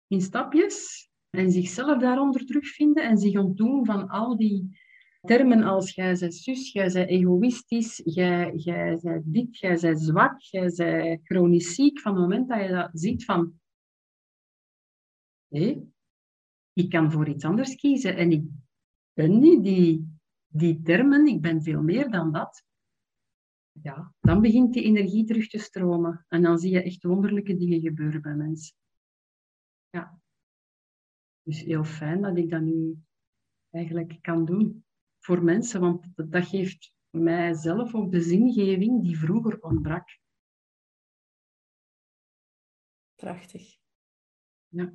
in stapjes, en zichzelf daaronder terugvinden en zich ontdoen van al die termen als jij zus, jij bent egoïstisch, jij, jij bent dit, jij bent zwak, jij bent chronisch ziek. Van het moment dat je dat ziet van... Hé, ik kan voor iets anders kiezen en ik ben niet die, die termen, ik ben veel meer dan dat. Ja, dan begint die energie terug te stromen. En dan zie je echt wonderlijke dingen gebeuren bij mensen. Ja. Dus heel fijn dat ik dat nu eigenlijk kan doen voor mensen, want dat geeft mijzelf ook de zingeving die vroeger ontbrak. Prachtig. Ja.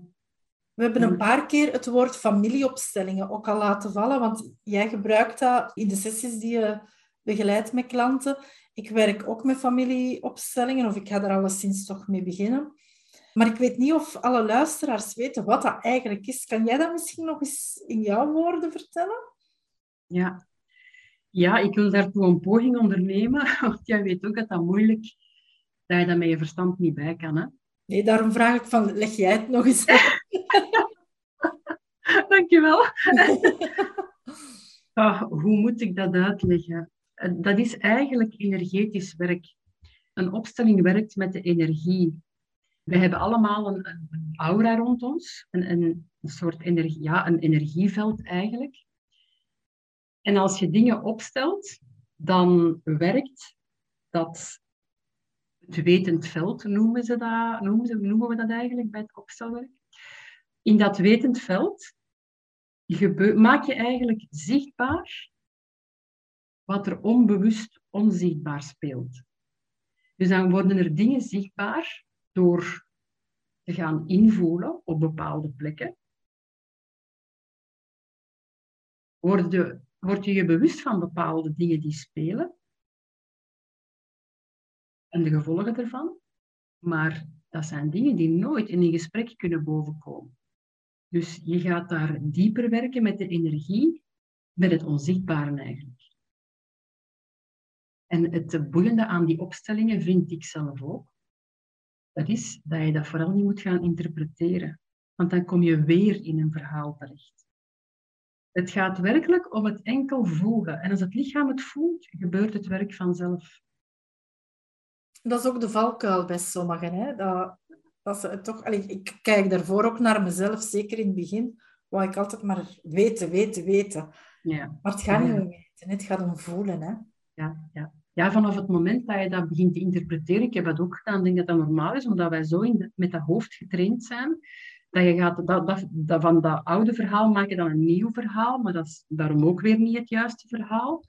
We hebben een paar keer het woord familieopstellingen ook al laten vallen, want jij gebruikt dat in de sessies die je begeleidt met klanten. Ik werk ook met familieopstellingen, of ik ga er alleszins toch mee beginnen. Maar ik weet niet of alle luisteraars weten wat dat eigenlijk is. Kan jij dat misschien nog eens in jouw woorden vertellen? Ja. ja, ik wil daartoe een poging ondernemen, want jij weet ook dat dat moeilijk dat je dat met je verstand niet bij kan. Hè? Nee, daarom vraag ik van, leg jij het nog eens uit? Dankjewel. oh, hoe moet ik dat uitleggen? Eh, dat is eigenlijk energetisch werk. Een opstelling werkt met de energie. We hebben allemaal een, een aura rond ons, een, een, soort energie, ja, een energieveld eigenlijk. En als je dingen opstelt, dan werkt dat het wetend veld, noemen, ze dat, noemen, ze, noemen we dat eigenlijk bij het opstelwerk. In dat wetend veld maak je eigenlijk zichtbaar wat er onbewust onzichtbaar speelt. Dus dan worden er dingen zichtbaar door te gaan invoelen op bepaalde plekken. Worden word je je bewust van bepaalde dingen die spelen en de gevolgen ervan. Maar dat zijn dingen die nooit in een gesprek kunnen bovenkomen. Dus je gaat daar dieper werken met de energie, met het onzichtbare eigenlijk. En het boeiende aan die opstellingen vind ik zelf ook, dat is dat je dat vooral niet moet gaan interpreteren. Want dan kom je weer in een verhaal terecht. Het gaat werkelijk om het enkel voelen. En als het lichaam het voelt, gebeurt het werk vanzelf. Dat is ook de valkuil bij sommigen. Hè? Dat, dat ze toch, allee, ik kijk daarvoor ook naar mezelf, zeker in het begin, wou ik altijd maar weten, weten, weten. Ja. Maar het gaat niet om weten, het gaat om voelen. Hè? Ja, ja. ja, vanaf het moment dat je dat begint te interpreteren, ik heb dat ook gedaan, denk dat dat normaal is, omdat wij zo in met dat hoofd getraind zijn, dat je gaat dat, dat, dat, van dat oude verhaal maak je dan een nieuw verhaal, maar dat is daarom ook weer niet het juiste verhaal.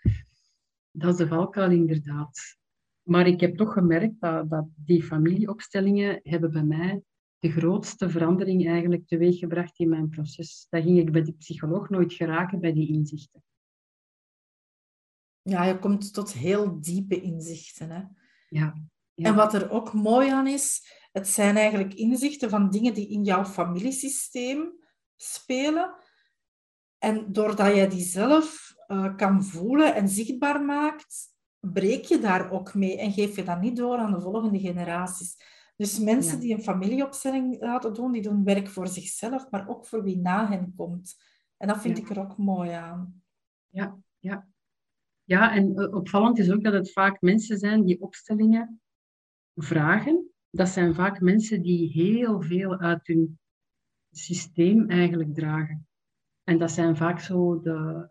Dat is de valkuil inderdaad. Maar ik heb toch gemerkt dat, dat die familieopstellingen hebben bij mij de grootste verandering eigenlijk teweeggebracht in mijn proces. Dat ging ik bij de psycholoog nooit geraken bij die inzichten. Ja, je komt tot heel diepe inzichten. Hè? Ja, ja. En wat er ook mooi aan is, het zijn eigenlijk inzichten van dingen die in jouw familiesysteem spelen. En doordat je die zelf uh, kan voelen en zichtbaar maakt, breek je daar ook mee en geef je dat niet door aan de volgende generaties. Dus mensen die een familieopstelling laten doen, die doen werk voor zichzelf, maar ook voor wie na hen komt. En dat vind ik er ook mooi aan. Ja, ja. Ja, en eh, opvallend is ook dat het vaak mensen zijn die opstellingen vragen dat zijn vaak mensen die heel veel uit hun systeem eigenlijk dragen. En dat zijn vaak zo de,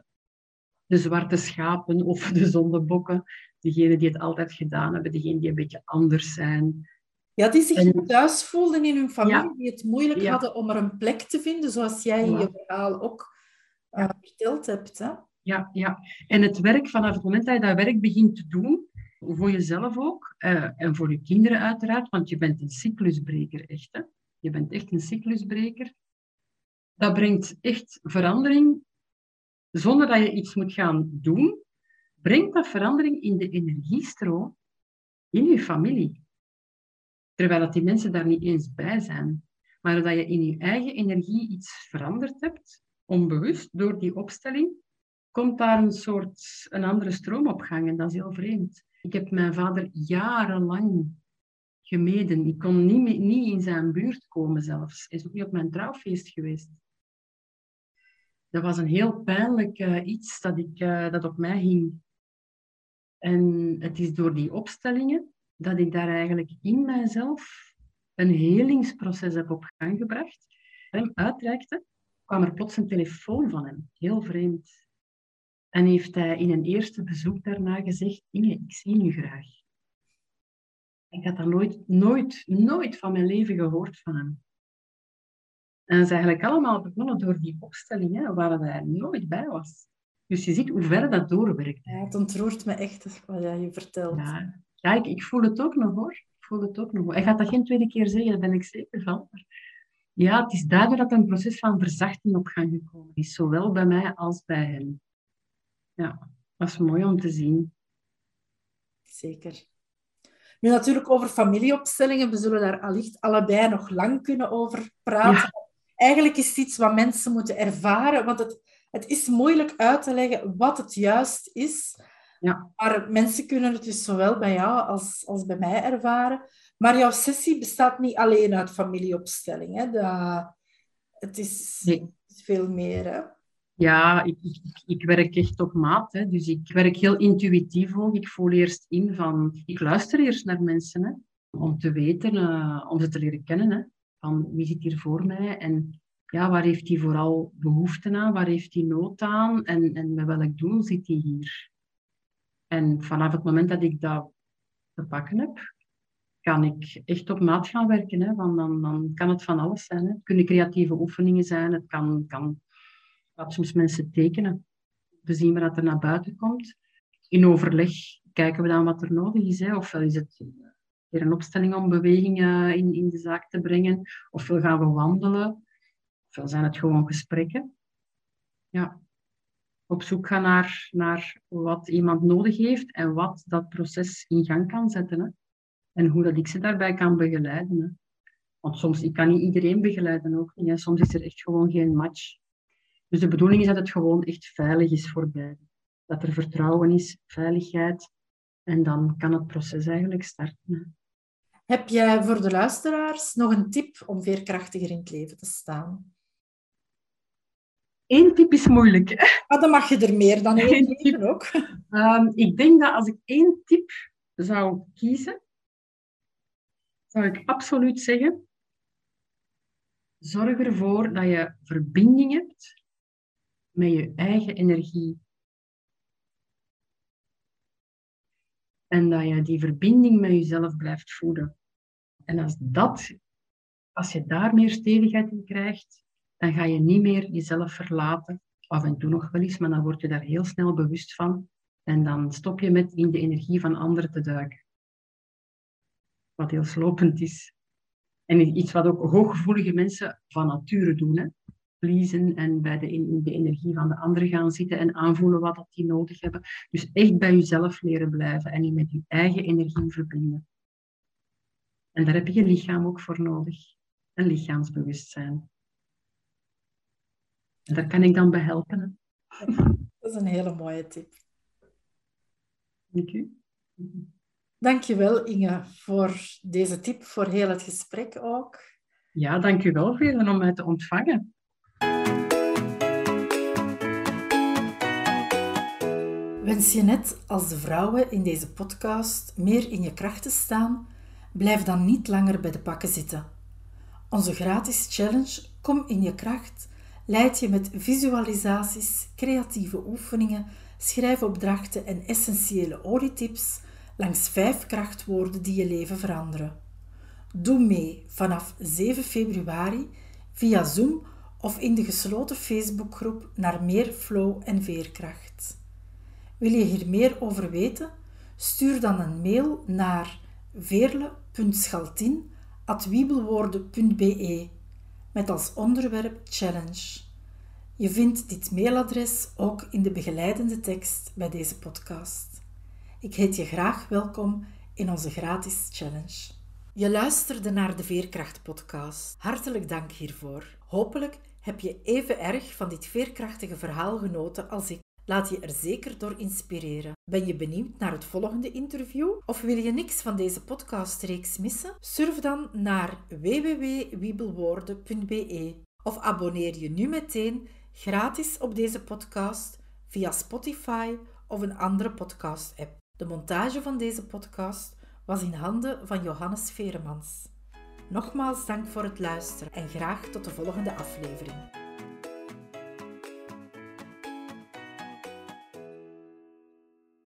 de zwarte schapen of de zondebokken. Degenen die het altijd gedaan hebben, degenen die een beetje anders zijn. Ja, die zich en, thuis voelden in hun familie, die het moeilijk hadden om er een plek te vinden, zoals jij in je verhaal ook uh, verteld hebt. Hè? Ja, ja, en het werk, vanaf het moment dat je dat werk begint te doen, voor jezelf ook uh, en voor je kinderen uiteraard, want je bent een cyclusbreker, echt. Hè? Je bent echt een cyclusbreker. Dat brengt echt verandering, zonder dat je iets moet gaan doen, brengt dat verandering in de energiestroom in je familie. Terwijl dat die mensen daar niet eens bij zijn. Maar dat je in je eigen energie iets veranderd hebt, onbewust, door die opstelling, komt daar een soort een andere stroom op gang. En dat is heel vreemd. Ik heb mijn vader jarenlang gemeden. Ik kon niet, niet in zijn buurt komen zelfs. Hij is ook niet op mijn trouwfeest geweest. Dat was een heel pijnlijk eh, iets dat, ik, uh, dat op mij hing. En het is door die opstellingen dat ik daar eigenlijk in mijzelf een helingsproces heb op gang gebracht. Hem uitreikte, kwam er plots een telefoon van hem. Heel vreemd. En heeft hij in een eerste bezoek daarna gezegd, Inge, ik zie u graag. Ik had dat nooit, nooit, nooit van mijn leven gehoord van hem. En dat is eigenlijk allemaal begonnen door die opstelling, hè, waar hij nooit bij was. Dus je ziet hoe ver dat doorwerkt. Ja, het ontroert me echt wat jij je vertelt. Ja, ja ik, ik, voel het ook nog hoor. Ik voel het ook nog. Hij gaat dat geen tweede keer zeggen, daar ben ik zeker van. ja, het is duidelijk dat een proces van verzachting op gang gekomen is, zowel bij mij als bij hem. Ja, dat is mooi om te zien. Zeker. Nu natuurlijk over familieopstellingen. We zullen daar allicht allebei nog lang kunnen over praten. Eigenlijk is het iets wat mensen moeten ervaren, want het, het is moeilijk uit te leggen wat het juist is. Ja. Maar mensen kunnen het dus zowel bij jou als, als bij mij ervaren. Maar jouw sessie bestaat niet alleen uit familieopstelling. Hè? Het is veel meer. Hè? Ja, ik, ik, ik, werk echt op maat. Hè. Dus ik werk heel intuïtief ook. Ik voel eerst in van... Ik luister eerst naar mensen, hè, om te weten, uh, om ze te leren kennen. Hè, wie zit hier voor mij en ja, waar heeft hij vooral behoefte aan? Waar heeft hij nood aan? En, en met welk doel zit hij hier? En vanaf het moment dat ik dat te pakken heb, kan ik echt op maat gaan werken. Hè? Dan, dan kan het van alles zijn. Hè? Het kunnen creatieve oefeningen zijn. Het kan, kan laat soms mensen tekenen. We zien wat er naar buiten komt. In overleg kijken we dan wat er nodig is. Hè. Ofwel is het een opstelling om bewegingen in, in de zaak te brengen. Ofwel gaan we wandelen. Ofwel zijn het gewoon gesprekken. Ja. Op zoek gaan naar, naar wat iemand nodig heeft en wat dat proces in gang kan zetten. Hè. En hoe dat ik ze daarbij kan begeleiden. Hè. Want soms, ik kan niet iedereen begeleiden ook. Hè. Soms is er echt gewoon geen match. Dus de bedoeling is dat het gewoon echt veilig is voor beiden. Dat er vertrouwen is, veiligheid. En dan kan het proces eigenlijk starten. Heb jij voor de luisteraars nog een tip om veerkrachtiger in het leven te staan? Eén tip is moeilijk. Ah, dan mag je er meer dan één tip ook. Um, ik denk dat als ik één tip zou kiezen, zou ik absoluut zeggen: zorg ervoor dat je verbinding hebt met je eigen energie. En dat je die verbinding met jezelf blijft voeden. En als, dat, als je daar meer stevigheid in krijgt, dan ga je niet meer jezelf verlaten. Af en toe nog wel eens, maar dan word je daar heel snel bewust van. En dan stop je met in de energie van anderen te duiken. Wat heel slopend is. En iets wat ook hooggevoelige mensen van nature doen. Hè en bij de, in de energie van de anderen gaan zitten en aanvoelen wat dat die nodig hebben. Dus echt bij jezelf leren blijven en je met je eigen energie verbinden. En daar heb je je lichaam ook voor nodig. Een lichaamsbewustzijn. En daar kan ik dan bij helpen. Dat is een hele mooie tip. Dank u. Dankjewel Inge voor deze tip, voor heel het gesprek ook. Ja, dankjewel Velen om mij te ontvangen. Wens je net als de vrouwen in deze podcast meer in je kracht te staan? Blijf dan niet langer bij de pakken zitten. Onze gratis challenge Kom in je kracht leidt je met visualisaties, creatieve oefeningen, schrijfopdrachten en essentiële olietips langs vijf krachtwoorden die je leven veranderen. Doe mee vanaf 7 februari via Zoom of in de gesloten Facebookgroep naar meer flow en veerkracht. Wil je hier meer over weten? Stuur dan een mail naar veerle.schaltin.wiebelwoorden.be met als onderwerp challenge. Je vindt dit mailadres ook in de begeleidende tekst bij deze podcast. Ik heet je graag welkom in onze gratis challenge. Je luisterde naar de Veerkracht podcast. Hartelijk dank hiervoor. Hopelijk heb je even erg van dit veerkrachtige verhaal genoten als ik. Laat je er zeker door inspireren. Ben je benieuwd naar het volgende interview? Of wil je niks van deze podcastreeks missen? Surf dan naar www.wiebelwoorden.be of abonneer je nu meteen gratis op deze podcast via Spotify of een andere podcast-app. De montage van deze podcast was in handen van Johannes Veremans. Nogmaals dank voor het luisteren en graag tot de volgende aflevering.